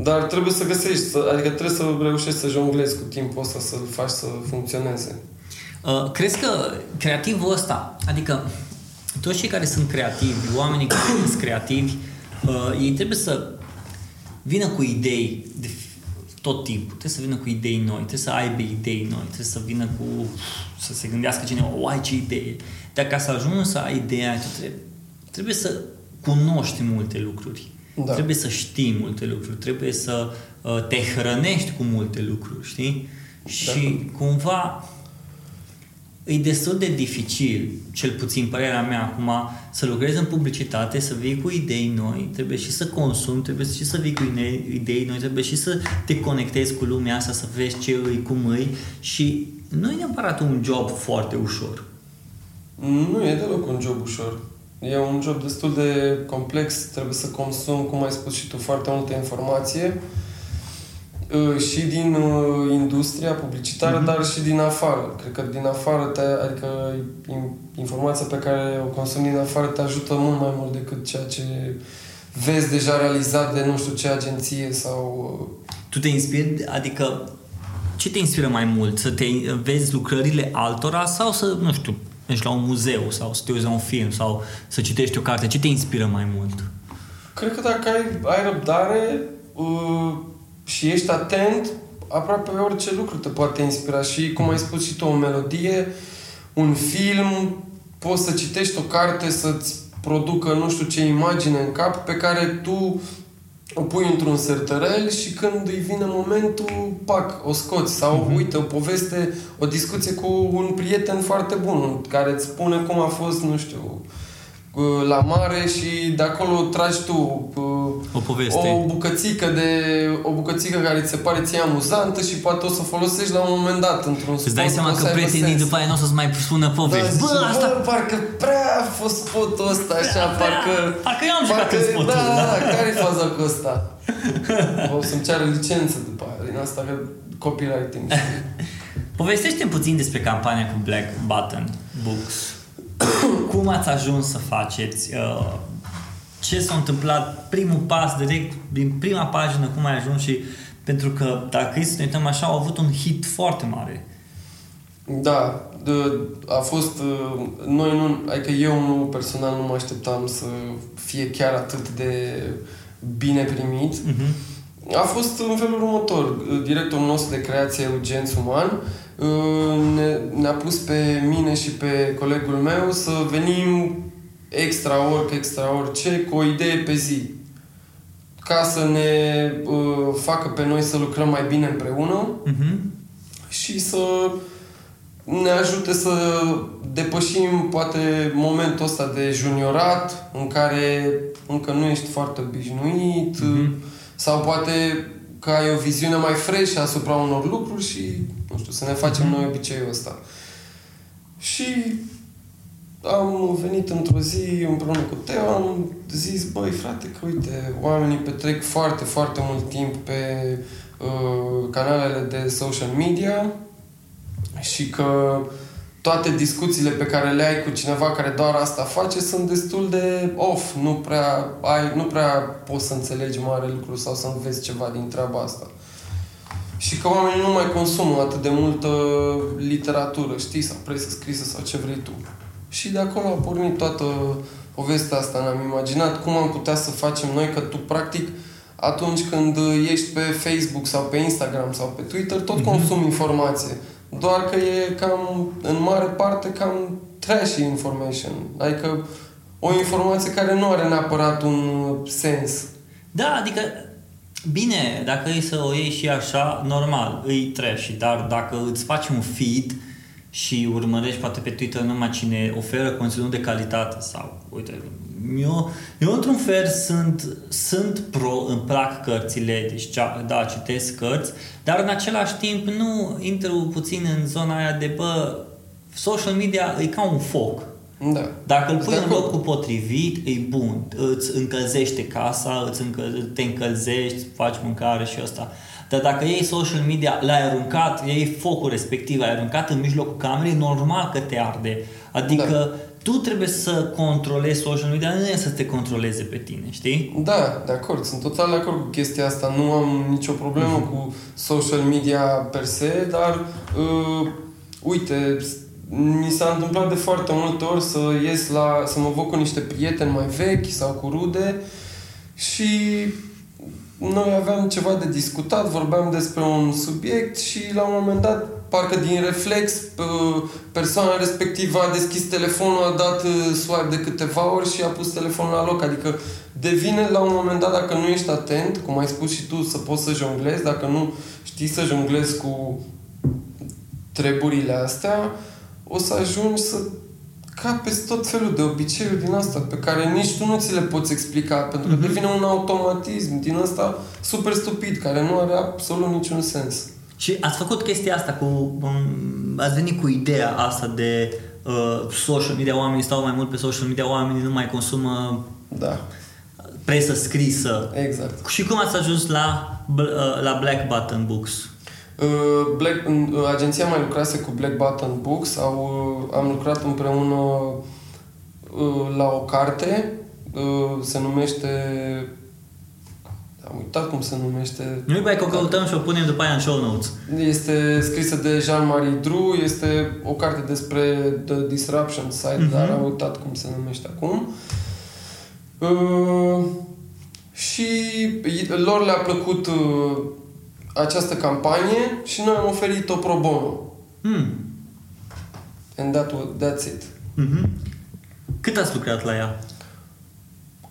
Dar trebuie să găsești, să, adică trebuie să reușești să jonglezi cu timpul ăsta, să-l faci să funcționeze. Uh, crezi că creativul ăsta, adică toți cei care sunt creativi, oamenii care sunt creativi, uh, ei trebuie să vină cu idei de, tot timpul. Trebuie să vină cu idei noi, trebuie să aibă idei noi, trebuie să vină cu... să se gândească cineva, o, ai ce idee. Dar ca să ajungi să ai ideea, tu trebuie, trebuie să cunoști multe lucruri. Da. Trebuie să știi multe lucruri, trebuie să uh, te hrănești cu multe lucruri, știi? Da. Și cumva e destul de dificil, cel puțin părerea mea acum, să lucrezi în publicitate, să vii cu idei noi, trebuie și să consumi, trebuie și să vii cu idei noi, trebuie și să te conectezi cu lumea asta, să vezi ce îi, cum îi și nu e neapărat un job foarte ușor. Nu e deloc un job ușor. E un job destul de complex, trebuie să consumi, cum ai spus și tu, foarte multă informație uh, și din uh, industria publicitară, mm-hmm. dar și din afară. Cred că din afară, te, adică informația pe care o consumi din afară te ajută mult mai mult decât ceea ce vezi deja realizat de nu știu ce agenție sau... Uh, tu te inspiri, adică ce te inspiră mai mult? Să te vezi lucrările altora sau să, nu știu, mergi la un muzeu sau să te uiți la un film sau să citești o carte? Ce te inspiră mai mult? Cred că dacă ai, ai răbdare uh, și ești atent, aproape orice lucru te poate inspira. Și, cum ai spus și tu, o melodie, un film, poți să citești o carte, să-ți producă nu știu ce imagine în cap pe care tu o pui într-un sertărel și când îi vine momentul, pac, o scoți. Sau, uh-huh. uite, o poveste, o discuție cu un prieten foarte bun, care îți spune cum a fost, nu știu, la mare și de acolo tragi tu o poveste. O bucățică de o bucățică care ți se pare ție amuzantă și poate o să folosești la un moment dat într-un spot. Îți dai seama că prietenii după aia nu o să-ți mai spună povești. Da, bă, asta... bă, parcă prea a fost spotul ăsta așa, prea, parcă... Parcă eu am jucat în spotul. Da, da, da. care e faza cu ăsta? o să-mi ceară licență după aia, din asta că copywriting. povestește puțin despre campania cu Black Button Books. Cum ați ajuns să faceți? Uh, ce s-a întâmplat? Primul pas direct, din prima pagină, cum ai ajuns și pentru că dacă să ne uităm așa, au avut un hit foarte mare. Da, de, a fost, uh, noi nu, adică eu nu, personal nu mă așteptam să fie chiar atât de bine primit. Uh-huh. A fost în felul următor. Directorul nostru de creație, Eugen Suman, ne, ne-a pus pe mine și pe colegul meu să venim extra work, extra orice, cu o idee pe zi. Ca să ne uh, facă pe noi să lucrăm mai bine împreună uh-huh. și să ne ajute să depășim poate momentul ăsta de juniorat în care încă nu ești foarte obișnuit uh-huh. sau poate că ai o viziune mai fresh asupra unor lucruri și, nu știu, să ne facem mm-hmm. noi obiceiul ăsta. Și am venit într-o zi împreună cu Teo, am zis, băi frate, că uite, oamenii petrec foarte, foarte mult timp pe uh, canalele de social media și că toate discuțiile pe care le ai cu cineva care doar asta face sunt destul de off. Nu prea, ai, nu prea poți să înțelegi mare lucru sau să înveți ceva din treaba asta. Și că oamenii nu mai consumă atât de multă literatură, știi, sau presă scrisă sau ce vrei tu. Și de acolo a pornit toată povestea asta. Ne-am imaginat cum am putea să facem noi, că tu, practic, atunci când ești pe Facebook sau pe Instagram sau pe Twitter, tot mm-hmm. consumi informație. Doar că e cam, în mare parte, cam trashy information. Adică o informație care nu are neapărat un sens. Da, adică Bine, dacă e să o iei și așa, normal, îi trash, dar dacă îți faci un feed și urmărești poate pe Twitter numai cine oferă conținut de calitate sau, uite, eu, eu într-un fel sunt, sunt pro, îmi plac cărțile, deci da, citesc cărți, dar în același timp nu intru puțin în zona aia de, bă, social media e ca un foc. Da. Dacă îl pui în locul potrivit, e bun. Îți încălzește casa, îți încă, te încălzești, faci mâncare și asta. Dar dacă iei social media, l-ai aruncat, iei focul respectiv, l-ai aruncat în mijlocul camerei, normal că te arde. Adică da. tu trebuie să controlezi social media, nu e să te controleze pe tine, știi? Da, de acord, sunt total de acord cu chestia asta. Nu am nicio problemă uh-huh. cu social media per se, dar uh, uite, mi s-a întâmplat de foarte multe ori să ies la, să mă văd cu niște prieteni mai vechi sau cu rude și noi aveam ceva de discutat, vorbeam despre un subiect și la un moment dat, parcă din reflex, uh, persoana respectivă a deschis telefonul, a dat uh, swipe de câteva ori și a pus telefonul la loc. Adică devine la un moment dat, dacă nu ești atent, cum ai spus și tu, să poți să jonglezi, dacă nu știi să jonglezi cu treburile astea, o să ajungi să capezi tot felul de obiceiuri din asta pe care nici tu nu ți le poți explica, pentru că mm-hmm. devine un automatism din asta super stupid, care nu are absolut niciun sens. Și ați făcut chestia asta cu... Um, ați venit cu ideea asta de uh, social media, oamenii stau mai mult pe social media, oamenii nu mai consumă Da, presă scrisă. exact. Și cum ați ajuns la, uh, la Black Button Books? Uh, Black, uh, agenția mai lucrase cu Black Button Books, au, uh, am lucrat împreună uh, la o carte, uh, se numește... Am uitat cum se numește. Nu mai că o căutăm și o punem după aia în show notes. Este scrisă de Jean-Marie Dru, este o carte despre The Disruption Site, Mhm. mm-hmm. dar am uitat cum se numește acum. Uh, și lor le-a plăcut uh, această campanie și noi am oferit-o pro bono. Hmm. And that was, that's it. Mhm. Cât ați lucrat la ea?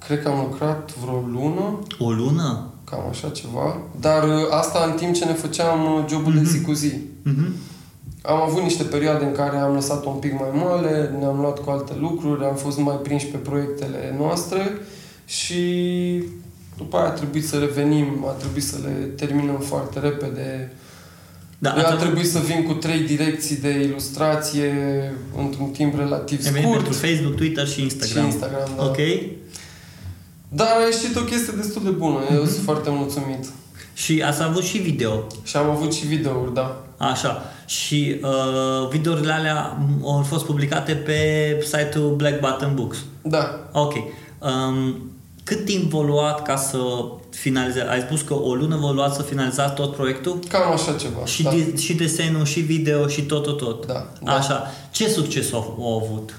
Cred că am lucrat vreo lună, O lună? cam așa ceva, dar uh, asta în timp ce ne făceam uh, jobul mm-hmm. de zi cu zi. Mhm. Am avut niște perioade în care am lăsat-o un pic mai moale, ne-am luat cu alte lucruri, am fost mai prinși pe proiectele noastre și după aia a trebuit să revenim, a trebuit să le terminăm foarte repede. Da, Da, a ați trebuit să vin cu trei direcții de ilustrație într-un timp relativ ai venit scurt. pentru Facebook, Twitter și Instagram. Și Instagram, da. Ok. Dar a ieșit o chestie destul de bună, eu Mhm. sunt foarte mulțumit. Și ați avut și video. Și am avut și videouri, da. Așa. Și uh, videourile alea au fost publicate pe site-ul Black Button Books. Da. Ok. Um, cât timp v-a luat ca să finalizeze? Ai spus că o lună v-a luat să finalizați tot proiectul? Cam așa ceva. Și, da. de, și desenul, și video, și tot, tot, tot. Da, da. Așa. Ce succes au, au avut?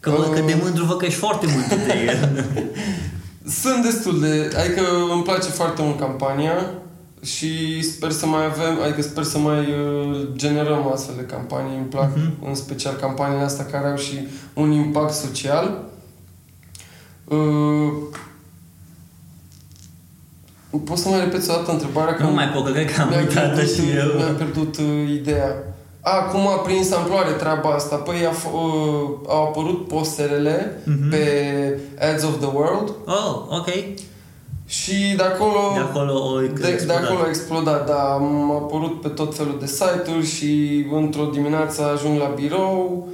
Că, Uh. uh... că de mândru văd că ești foarte mândru de el. Sunt destul de... Adică îmi place foarte mult campania și sper să mai avem, adică sper să mai uh, generăm astfel de campanii. Îmi plac Mhm. în special campaniile astea care au și un impact social. Uh, Poți să mai repeți o dată întrebarea? nu mai pot, că cred că am mi-am uitat pierdut, și eu. Mi-am pierdut uh, ideea. A, cum a prins amploare treaba asta? Păi a, f- uh, au apărut posterele Mhm. pe Ads of the World Oh, ok. și de acolo, De acolo o de, de explodat. acolo a explodat, da, am apărut pe tot felul de site-uri și într-o dimineață ajung la birou, uh,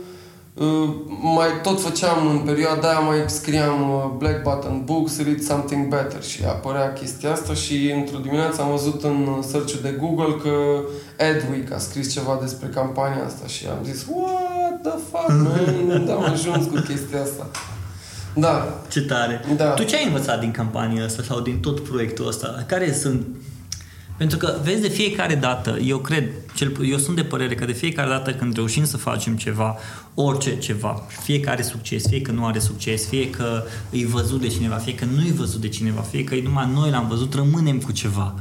mai tot făceam în perioada aia, mai scriam uh, Black Button Books, Read Something Better și apărea chestia asta și într-o dimineață am văzut în search de Google că Adweek a scris ceva despre campania asta și am zis What the fuck, man? Da, am ajuns cu chestia asta. Da, Ce tare. Da. Tu ce ai învățat din campania asta sau din tot proiectul ăsta? Care sunt... Pentru că, vezi, de fiecare dată, eu cred, cel, eu sunt de părere că de fiecare dată când reușim să facem ceva, orice ceva, fie că are succes, fie că nu are succes, fie că îi văzut de cineva, fie că nu îi văzut de cineva, fie că numai noi l-am văzut, rămânem cu ceva.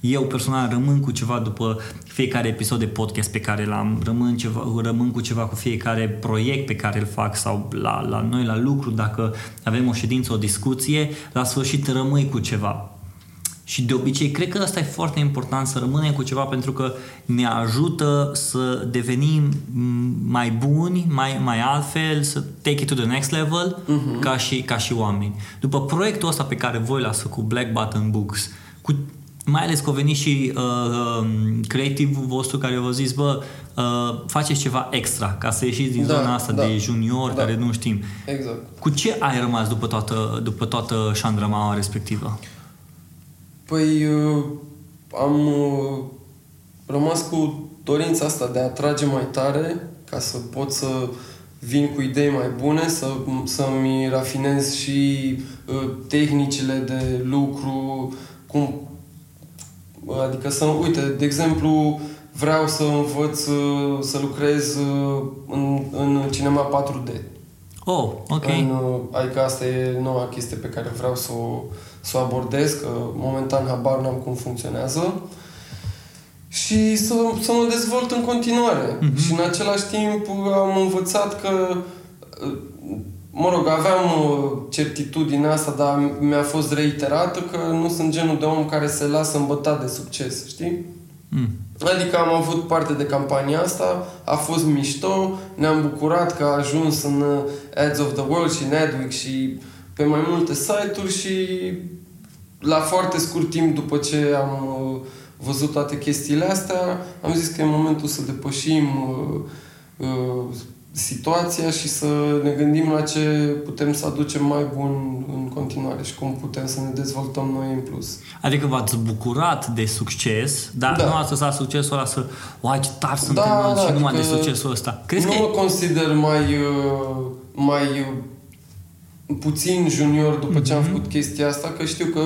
Eu personal rămân cu ceva după fiecare episod de podcast pe care l-am, rămân, ceva, rămân cu ceva cu fiecare proiect pe care îl fac sau la, la noi la lucru, dacă avem o ședință, o discuție, la sfârșit rămâi cu ceva. Și de obicei, cred că asta e foarte important să rămânem cu ceva pentru că ne ajută să devenim m, mai buni, mai, mai altfel, să take it to the next level uh-huh. ca, și, ca și oameni. După proiectul ăsta pe care voi l-ați făcut, Black Button Books, cu, mai ales că a venit și uh, um, creativul vostru care v-a zis, bă, uh, faceți ceva extra ca să ieșiți din Da, zona asta da. de junior Da. care nu știm. exact. Cu ce ai rămas după toată, după toată șandramaua respectivă? Păi uh, am uh, rămas cu dorința asta de a trage mai tare ca să pot să vin cu idei mai bune, să, să-mi rafinez și uh, tehnicile de lucru, cum, adică să, uite, de exemplu, vreau să învăț uh, să lucrez uh, în, în cinema 4D. Oh, ok. În, uh, adică asta e noua chestie pe care vreau să o, să o abordez, că momentan habar n-am cum funcționează. Și să, să mă dezvolt în continuare. Mhm. Și în același timp am învățat că uh, mă rog, aveam uh, certitudinea asta, dar mi-a fost reiterată că nu sunt genul de om care se lasă îmbătat de succes, știi? Mm. Adică am avut parte de campania asta, a fost mișto, ne-am bucurat că a ajuns în uh, Ads of the World și în Adweek și pe mai multe site-uri și la foarte scurt timp după ce am uh, văzut toate chestiile astea, am zis că e momentul să depășim uh, uh, situația și să ne gândim la ce putem să aducem mai bun în continuare și cum putem să ne dezvoltăm noi în plus. Adică v-ați bucurat de succes, dar Da. nu ați lăsat succesul ăla să uai ce tari suntem Da, noi da, și numai de adică succesul ăsta. Crezi nu că mă e... consider mai, uh, mai uh, puțin junior după ce am Mhm. făcut chestia asta, că știu că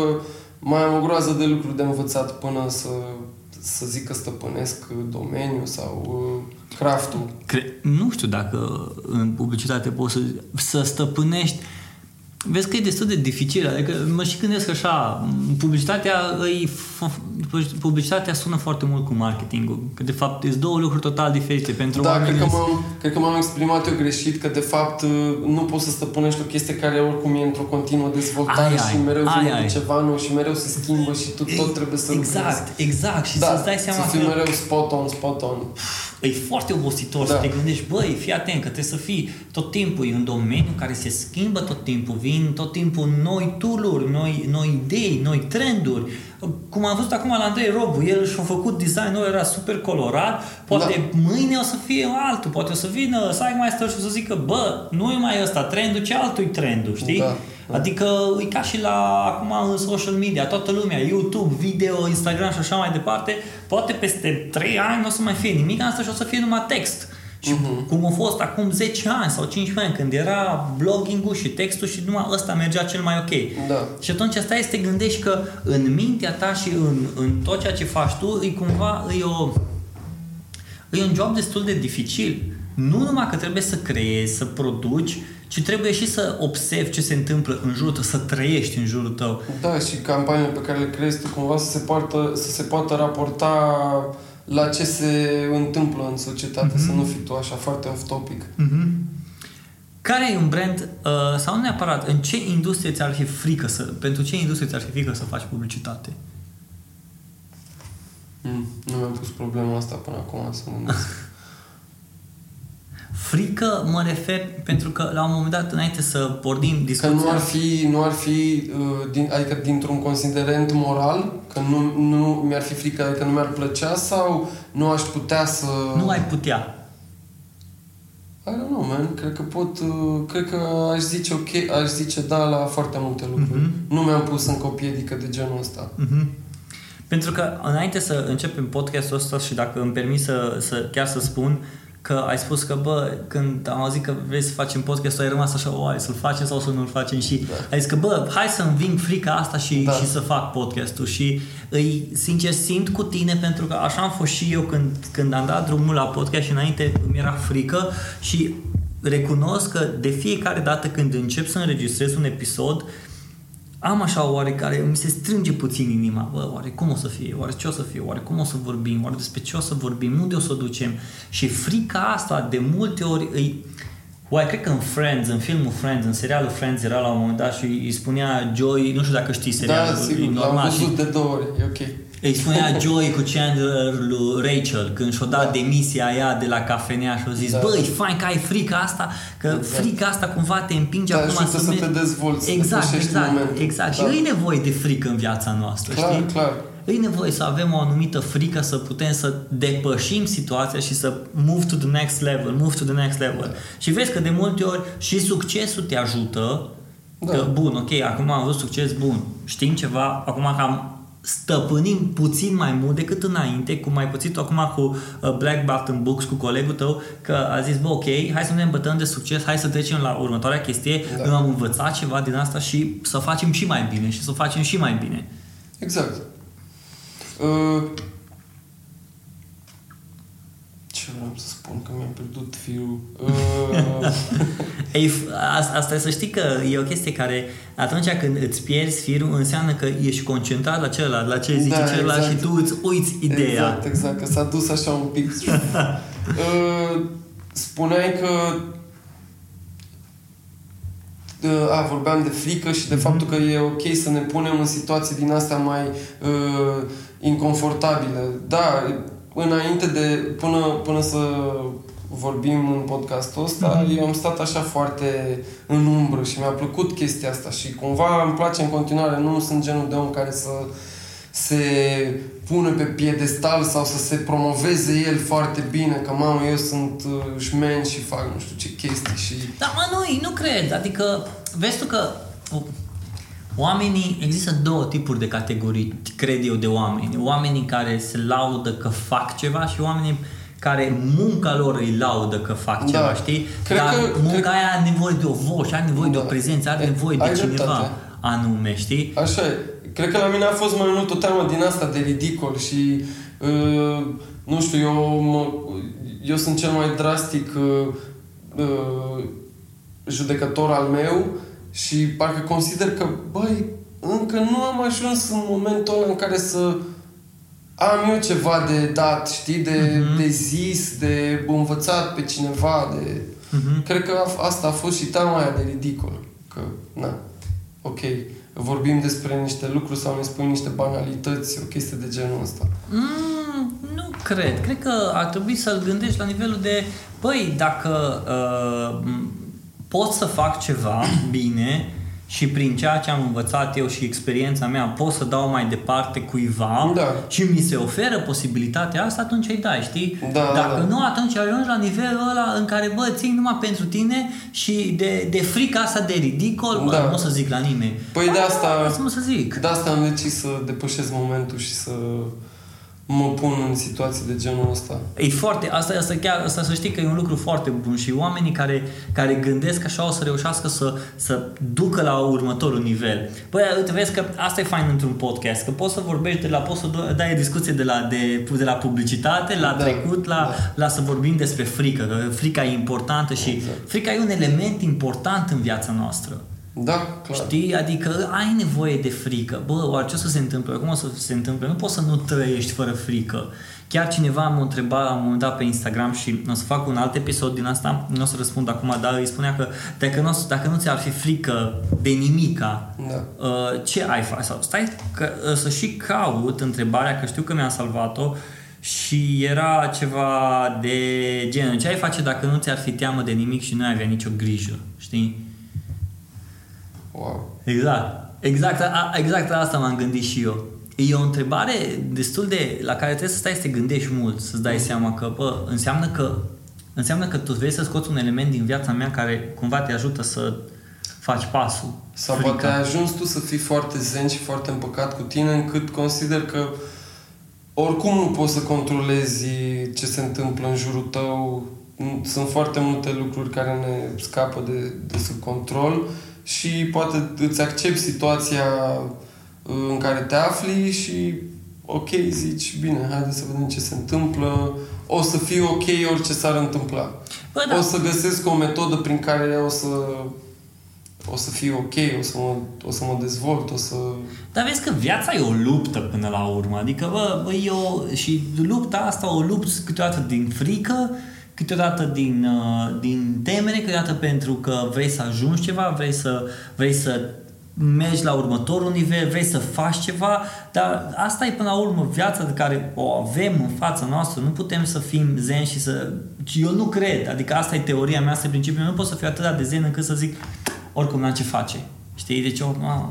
mai am o groază de lucruri de învățat până să, să zic că stăpânesc domeniul sau uh, craftul. Cre... Nu știu dacă în publicitate poți să, să stăpânești Vezi că e destul de dificil, adică mă și gândesc așa, publicitatea, îi, f- publicitatea sună foarte mult cu marketingul, că de fapt sunt două lucruri total diferite pentru Da, oameni. cred că, m-am, cred că m-am exprimat eu greșit, că de fapt uh, nu poți să stăpânești o chestie care oricum e într-o continuă dezvoltare Ai, și ai, mereu ai, vine ai. cu ceva nou și mereu se schimbă și tu tot trebuie să lucrezi. Exact, exact, și Da, să-ți dai seama să fii că mereu spot on, spot on. e foarte obositor Da. să te gândești, băi, fii atent că trebuie să fii tot timpul e un domeniu care se schimbă tot timpul, vin tot timpul noi tool-uri, noi, noi idei, noi trenduri. Cum am văzut acum la Andrei Robu, el și-a făcut design-ul, era super colorat, poate da. mâine o să fie altul, poate o să vină Signmaster și o să zică, bă, nu e mai ăsta trendul, ce altul e trendul, știi? Da. Adică e ca și la acum în social media, toată lumea, YouTube, video, Instagram și așa mai departe, poate peste 3 ani nu o să mai fie nimic, asta și o să fie numai text. Și Mhm. cum a fost acum 10 ani sau 15 ani, când era blogging-ul și textul și numai ăsta mergea cel mai ok. Da. Și atunci asta este te gândești că în mintea ta și în, în tot ceea ce faci tu, e cumva e o, e un job destul de dificil. Nu numai că trebuie să creezi, să produci, ci trebuie și să observi ce se întâmplă în jurul tău, să trăiești în jurul tău. Da, și campaniile pe care le creezi tu cumva să se, poartă, să se poată raporta la ce se întâmplă în societate, Mhm. să nu fii tu așa foarte off-topic. Care e un brand, uh, sau nu neapărat, în ce industrie ți-ar fi frică să, pentru ce industrie ți-ar fi frică să faci publicitate? Mm, nu mi-am pus problema asta până acum să mă gândesc. Frică mă refer pentru că la un moment dat înainte să pornim Că discuția... nu ar fi, nu ar fi uh, din, adică dintr-un considerent moral, că nu, nu mi-ar fi frică, adică nu mi-ar plăcea sau nu aș putea să... Nu ai putea. I don't know, man. Cred că pot... Uh, cred că aș zice ok, aș zice da la foarte multe lucruri. Mhm. Nu mi-am pus încă o piedică de genul ăsta. Mhm. Pentru că înainte să începem podcastul ăsta și dacă îmi permis să, să chiar să spun că ai spus că, bă, când am auzit că vrei să facem podcastul, ai rămas așa, oare, să-l facem sau să nu-l facem și Da. ai zis că, bă, hai să înving frica asta și, Da. și să fac podcastul și îi, sincer, simt cu tine pentru că așa am fost și eu când, când am dat drumul la podcast și înainte mi era frică și recunosc că de fiecare dată când încep să înregistrez un episod, am așa oarecare, mi se strânge puțin inima, bă, oare cum o să fie, oare ce o să fie, oare cum o să vorbim, oare despre ce o să vorbim, unde o să o ducem? Și frica asta de multe ori îi, Oare, cred că în Friends, în filmul Friends, în serialul Friends era la un moment dat și îi spunea Joey, nu știu dacă știi serialul, Da, e sigur, l-am normal, și văzut de două ori, e ok. îi spunea Joey cu Chandler lui Rachel când și-o dat Da. demisia aia de la cafenea și-o zis Da. băi, e fain că ai frica asta, că Exact. frica asta cumva te împinge Te acum ajută să mergi- te dezvolți, să Exact, depășești exact, momentul. exact. Da. Și e nevoie de frică în viața noastră, Clar, știi? clar. E nevoie să avem o anumită frică să putem să depășim situația și să move to the next level, move to the next level. Da. Și vezi că de multe ori și succesul te ajută Da. că, bun, ok, acum am avut succes, bun, știm ceva, acum că am stăpânim puțin mai mult decât înainte, cum ai pățit acum cu uh, Black Button Books, cu colegul tău, că a zis, bă, ok, hai să ne îmbătăm de succes, hai să trecem la următoarea chestie, Da. da. am învățat ceva din asta și să facem și mai bine și să facem și mai bine. Exact. Uh, ce Ce vreau să spun? Că mi-am pierdut fiul. Uh, Ei, a- asta să știi că e o chestie care atunci când îți pierzi firul înseamnă că ești concentrat la celălalt, la ce zice Da, celălalt exact. și tu îți uiți ideea. Exact, exact, că s-a dus așa un pic. Uh, Spuneai că uh, a, vorbeam de frică și de Mhm. faptul că e ok să ne punem în situații din astea mai uh, inconfortabile. Da, înainte de, până, până să vorbim în podcastul ăsta, Mhm. eu am stat așa foarte în umbră și mi-a plăcut chestia asta și cumva îmi place în continuare, nu sunt genul de om care să se pune pe piedestal sau să se promoveze el foarte bine, că mamă, eu sunt uh, șmen și fac nu știu ce chestii și... Da, mă, nu, nu cred. Adică, vezi tu că o- oamenii, există două tipuri de categorii, cred eu, de oameni. Oamenii care se laudă că fac ceva și oamenii care munca lor îi laudă că fac Da. ceva, știi? Cred Dar că- munca cred- aia are nevoie de o voce, are nevoie de o Da. prezență, are E, nevoie de ai cineva dreptate. anume, știi? Așa e. Cred că la mine a fost mai mult o teamă din asta de ridicol și uh, nu știu, eu, mă, eu sunt cel mai drastic uh, uh, judecător al meu și parcă consider că, băi, încă nu am ajuns în momentul ăla în care să am eu ceva de dat, știi, de, Mhm. de zis, de învățat pe cineva, de... Mhm. Cred că a, asta a fost și teama aia de ridicol. Că, na, ok, vorbim despre niște lucruri sau ne spui niște banalități, o chestie de genul ăsta. Mm, nu cred. Cred că ar trebui să-l gândești la nivelul de, băi, dacă uh, m- pot să fac ceva bine și prin ceea ce am învățat eu și experiența mea pot să dau mai departe cuiva Da. și mi se oferă posibilitatea asta, atunci îi dai, știi? Da, da, Dacă da. nu, atunci ajungi la nivelul ăla în care, bă, ții numai pentru tine și de, de frica asta de ridicol, bă, Da. nu o să zic la nimeni. Păi de asta- Asta să zic. De asta am decis să depășesc momentul și să mă pun în situații de genul ăsta. E foarte, asta, asta chiar, asta să știi că e un lucru foarte bun și oamenii care, care gândesc așa o să reușească să, să ducă la următorul nivel. Băi, uite, vezi că asta e fain într-un podcast, că poți să vorbești de la, poți să do- dai o discuție de la, de, de la publicitate, la Da, trecut, la, da. la să vorbim despre frică, că frica e importantă și Exact. frica e un element important în viața noastră. Da, clar. Știi? Adică ai nevoie de frică. Bă, oare ce o să se întâmple? Cum o să se întâmple? Nu poți să nu trăiești fără frică. Chiar cineva m-a întrebat la un moment dat pe Instagram și o să fac un alt episod din asta, nu o să răspund acum, dar îi spunea că dacă nu, dacă nu ți-ar fi frică de nimica, Da. uh, ce ai face? Sau stai că, uh, să și caut întrebarea, că știu că mi-a salvat-o și era ceva de genul, ce ai face dacă nu ți-ar fi teamă de nimic și nu ai avea nicio grijă, știi? Wow. Exact. Exact, a, exact la asta m-am gândit și eu. E o întrebare destul de... la care trebuie să stai să te gândești mult, să-ți dai seama că, bă, înseamnă că înseamnă că tu vrei să scoți un element din viața mea care cumva te ajută să faci pasul. Sau frica. poate ai ajuns tu să fii foarte zen și foarte împăcat cu tine încât consider că oricum nu poți să controlezi ce se întâmplă în jurul tău. Sunt foarte multe lucruri care ne scapă de, de sub control și poate îți accepti situația uh, în care te afli și ok, zici, bine, haide să vedem ce se întâmplă, o să fie ok orice s-ar întâmpla. Bă, da. O să găsesc o metodă prin care o să o să fie ok, o să mă, o să mă dezvolt, o să... Dar vezi că viața e o luptă până la urmă. Adică, bă, bă e o, și lupta asta o lupți câteodată din frică, câteodată din, uh, din temere, câteodată pentru că vrei să ajungi ceva, vrei să, vrei să mergi la următorul nivel, vrei să faci ceva, dar asta e până la urmă viața de care o avem în fața noastră. Nu putem să fim zen și să... Eu nu cred, adică asta e teoria mea, asta e principiul meu, nu pot să fiu atât de zen încât să zic oricum n-am ce face. Știi? Deci, oh, a,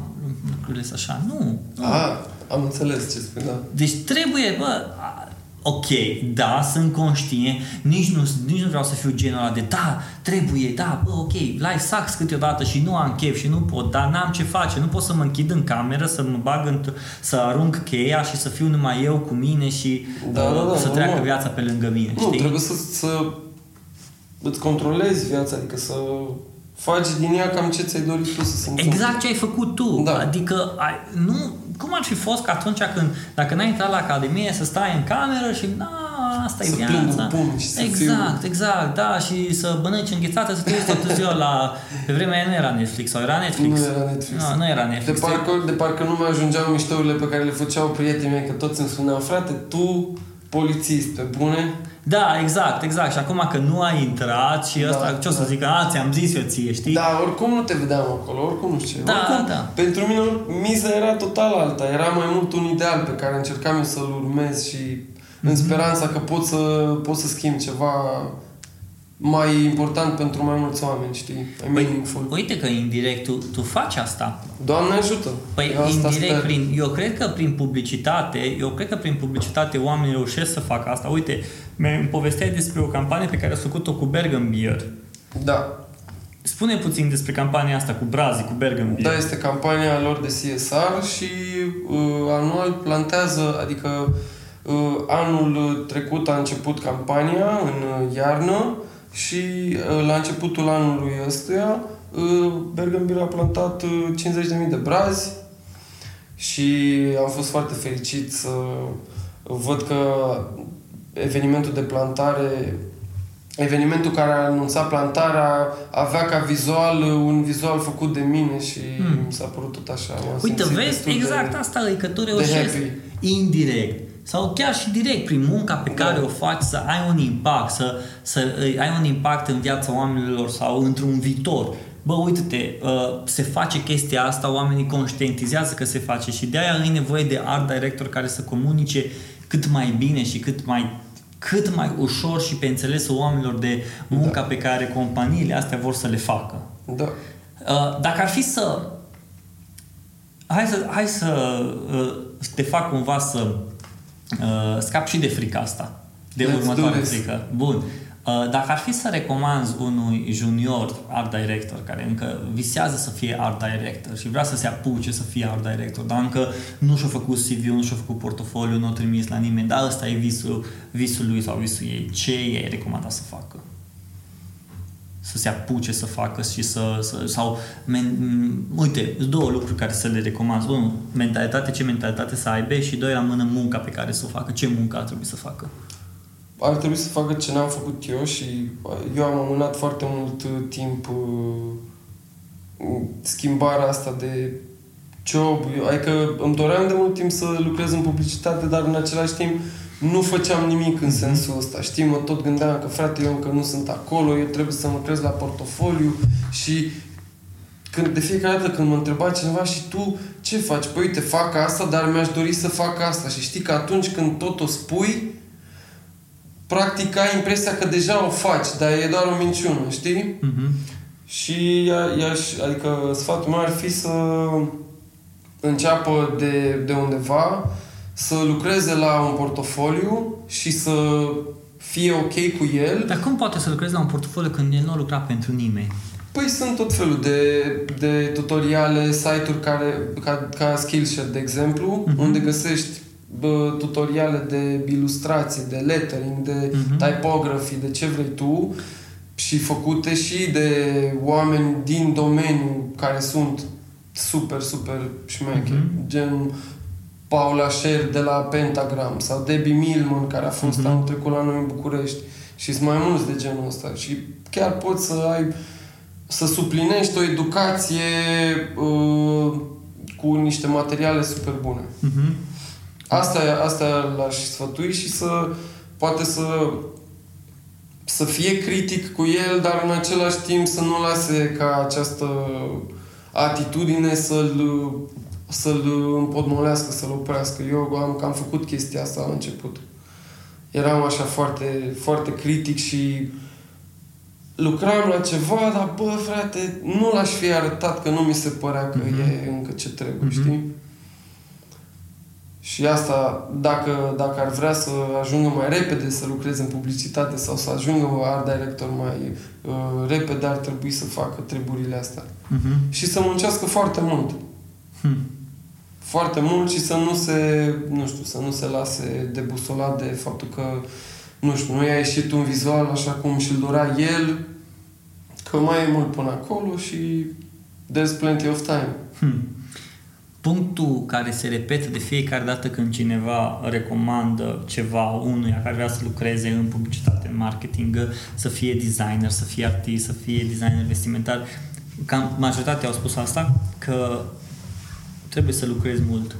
lucrurile sunt așa. Nu. nu. A, am înțeles ce spui, da. Deci trebuie, bă, a, ok, da, sunt conștient, nici nu, nici nu vreau să fiu genul ăla de da, trebuie, da, bă, ok, life sucks câteodată și nu am chef și nu pot, dar n-am ce face, nu pot să mă închid în cameră, să mă bag în, să arunc cheia și să fiu numai eu cu mine și Da, uh, da, da, să treacă normal. viața pe lângă mine, Nu, știi? trebuie să, să îți controlezi viața, adică să faci din ea cam ce ți-ai dorit tu să se întâmple. Exact ce ai făcut tu. Da. Adică, ai, nu, cum ar fi fost că atunci când, dacă n-ai intrat la academie, să stai în cameră și, na, asta să e viața. plâng în pumni și să exact, fiu... exact, da, și să mănânci înghețată, să te uiți toată ziua la... Pe vremea aia nu era Netflix, sau era Netflix? Nu era Netflix. Nu, nu era De Netflix. parcă, de parcă nu mai ajungeau miștourile pe care le făceau prietenii mei, că toți îmi spuneau, frate, tu, polițist, pe bune, Da, exact, exact. Și acum că nu ai intrat și Da, ăsta, ce o să da. zică, a, ți-am zis eu ție, știi? Da, oricum nu te vedeam acolo, oricum nu știu. Da, oricum, da. Pentru mine miza era total alta. Era mai mult un ideal pe care încercam eu să-l urmez și în Mhm. speranța că pot să, pot să schimb ceva mai important pentru mai mulți oameni, știi? Mai meaningful. Uite că indirect tu, tu faci asta. Doamne ajută! Păi Eu asta indirect, sper. prin, eu cred că prin publicitate, eu cred că prin publicitate oamenii reușesc să facă asta. Uite, mi povesteai despre o campanie pe care a făcut-o cu Bergen Beer. Da. Spune puțin despre campania asta cu Brazi, cu Bergen Beer. Da, este campania lor de CSR și uh, anual plantează, adică uh, anul trecut a început campania în uh, iarnă și uh, la începutul anului ăstuia uh, Bergambir a plantat uh, 50.000 de brazi și am fost foarte fericit să văd că evenimentul de plantare evenimentul care a anunțat plantarea avea ca vizual uh, un vizual făcut de mine și Hmm. mi s-a părut tot așa. m-am Uite, simțit vezi, destul de- exact asta e, că tu de reușești happy. indirect sau chiar și direct prin munca pe Da. care o faci să ai un impact, să, să uh, ai un impact în viața oamenilor sau într-un viitor. Bă, uite-te, uh, se face chestia asta, oamenii conștientizează că se face și de-aia ai nevoie de art director care să comunice cât mai bine și cât mai cât mai ușor și pe înțelesul oamenilor de munca Da. pe care companiile astea vor să le facă. Da. Uh, dacă ar fi să... Hai să, hai să uh, te fac cumva să uh, scap și de frica asta. De Let's următoarea do this. frică. Bun. Uh, dacă ar fi să recomanzi unui junior art director care încă visează să fie art director și vrea să se apuce să fie art director, dar încă nu și-a făcut CV, nu și-a făcut portofoliu, nu a trimis la nimeni, dar ăsta e visul, visul lui sau visul ei, ce i-ai recomandat să facă? Să se apuce să facă și să, să sau men, m- uite, sunt două lucruri care să le recomand. Unul, mentalitate, ce mentalitate să aibă și doi, la mână munca pe care să o facă, ce muncă ar trebui să facă. Ar trebui să facă ce n-am făcut eu și uh, eu am amânat foarte mult uh, timp uh, schimbarea asta de job. Eu, adică îmi doream de mult timp să lucrez în publicitate, dar în același timp nu făceam nimic în sensul ăsta. Știi, mă tot gândeam că frate, eu încă nu sunt acolo, eu trebuie să lucrez la portofoliu și când, de fiecare dată când mă întreba cineva și tu ce faci? Păi uite, fac asta, dar mi-aș dori să fac asta. Și știi că atunci când tot o spui, practic ai impresia că deja o faci, dar e doar o minciună, știi? Mhm. Și i- i-aș, adică sfatul meu ar fi să înceapă de, de undeva, să lucreze la un portofoliu și să fie ok cu el. Dar cum poate să lucrezi la un portofoliu când el nu a lucrat pentru nimeni? Păi sunt tot felul de, de tutoriale, site-uri care, ca, ca Skillshare, de exemplu, Mhm. unde găsești bă, tutoriale de ilustrație, de lettering, de Mhm. typography, de ce vrei tu și făcute și de oameni din domeniu care sunt super, super șmecheri, Mhm. gen Paula Sher de la Pentagram sau Debbie Milman care a fost Mhm. anul trecut la noi în București și sunt mai mulți de genul ăsta și chiar poți să ai să suplinești o educație uh, cu niște materiale super bune. Mhm. Asta, asta l-aș sfătui și să poate să să fie critic cu el, dar în același timp să nu lase ca această atitudine să-l să-l împotmolească, să-l oprească. Eu am cam făcut chestia asta la început. Eram așa foarte, foarte critic și lucram la ceva, dar bă, frate, nu l-aș fi arătat că nu mi se părea că Mhm. e încă ce trebuie, Mhm. știi? Și asta, dacă, dacă ar vrea să ajungă mai repede să lucreze în publicitate sau să ajungă art director mai uh, repede, ar trebui să facă treburile astea. Mhm. Și să muncească foarte mult. Hm. Foarte mult și să nu se, nu știu, să nu se lase debusolat de faptul că, nu știu, nu i-a ieșit un vizual așa cum și-l dorea el, că mai e mult până acolo și there's plenty of time. Hm. punctul care se repetă de fiecare dată când cineva recomandă ceva unuia care vrea să lucreze în publicitate, în marketing, să fie designer, să fie artist, să fie designer vestimentar, cam majoritatea au spus asta, că trebuie să lucrezi mult.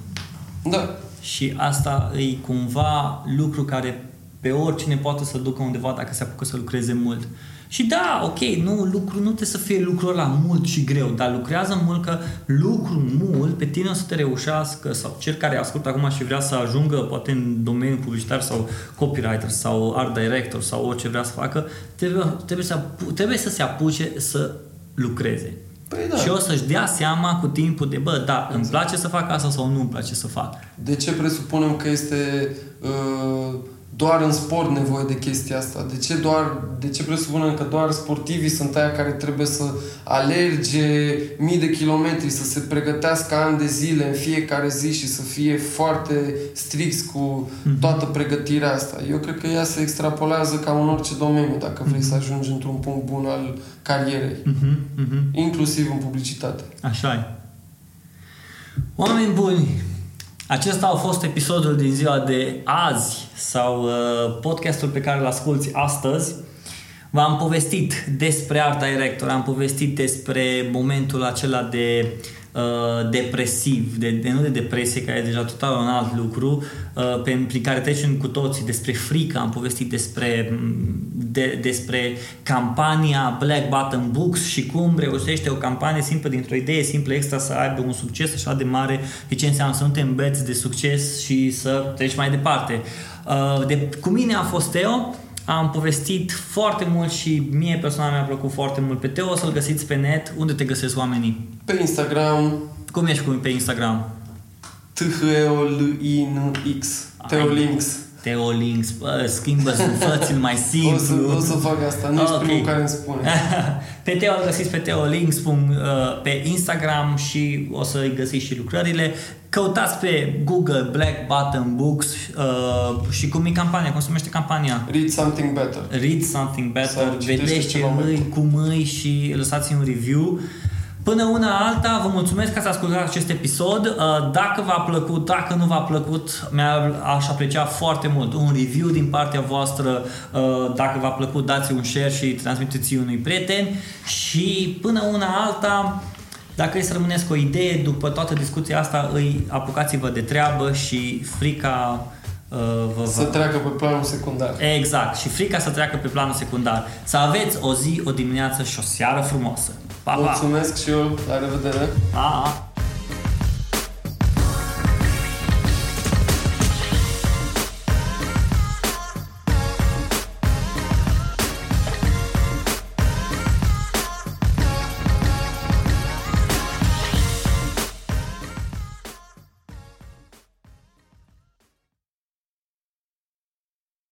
Da. Și asta e cumva lucru care pe oricine poate să ducă undeva dacă se apucă să lucreze mult. Și da, ok, nu, lucru, nu trebuie să fie lucrul ăla mult și greu, dar lucrează mult că lucru mult pe tine o să te reușească sau cel care ascultă acum și vrea să ajungă poate în domeniul publicitar sau copywriter sau art director sau orice vrea să facă, trebuie, trebuie, să, trebuie să se apuce să lucreze. Păi da. Și o să-și dea seama cu timpul de, bă, da, îmi place să fac asta sau nu îmi place să fac. De ce presupunem că este uh, doar în sport nevoie de chestia asta? De ce, doar, de ce presupunem că doar sportivii sunt aia care trebuie să alerge mii de kilometri, să se pregătească ani de zile în fiecare zi și să fie foarte strict cu toată pregătirea asta? Eu cred că ea se extrapolează ca în orice domeniu dacă vrei să ajungi într-un punct bun al carierei. Mhm, mhm. Inclusiv în publicitate. Așa e. Oameni buni, acesta a fost episodul din ziua de azi sau uh, podcastul pe care îl asculti astăzi. V-am povestit despre Art Director, am povestit despre momentul acela de uh, depresiv, de, de, nu de depresie, care e deja total un alt lucru, uh, pe, prin care trecem cu toții, despre frică, am povestit despre, de, despre campania Black Button Books și cum reușește o campanie simplă dintr-o idee simplă extra să aibă un succes așa de mare, de ce înseamnă să nu te îmbeți de succes și să treci mai departe. Uh, de, cu mine a fost Teo, am povestit foarte mult și mie personal mi-a plăcut foarte mult pe Teo, o să-l găsiți pe net. Unde te găsesc oamenii? Pe Instagram, Cum ești cu pe Instagram? T-H-E-O-L-I-N-X. Teolinks. Teo Links, bă, schimbă fă mai O să, simplu. o să fac asta, nu ești Ok. primul care îmi spune. pe Teo îl găsiți pe Teo Links uh, pe Instagram și o să-i găsiți și lucrările. Căutați pe Google Black Button Books uh, și cum e campania, cum se numește campania? Read something better. Read Something Better, Sau citește vedeți ce ceva mai îi, bun. cum îi și lăsați un review. Până una alta, vă mulțumesc că ați ascultat acest episod. Uh, Dacă v-a plăcut, dacă nu v-a plăcut, mi-ar, aș aprecia foarte mult un review din partea voastră. Uh, Dacă v-a plăcut, dați un share și transmiteți unui prieten. Și până una alta, dacă e să rămâneți cu o idee, după toată discuția asta, îi apucați-vă de treabă și frica uh, vă Să va... treacă pe planul secundar. Exact. Și frica să treacă pe planul secundar. Să aveți o zi, o dimineață și o seară frumoasă. Pa, pa! Mulțumesc și eu. La revedere. pa!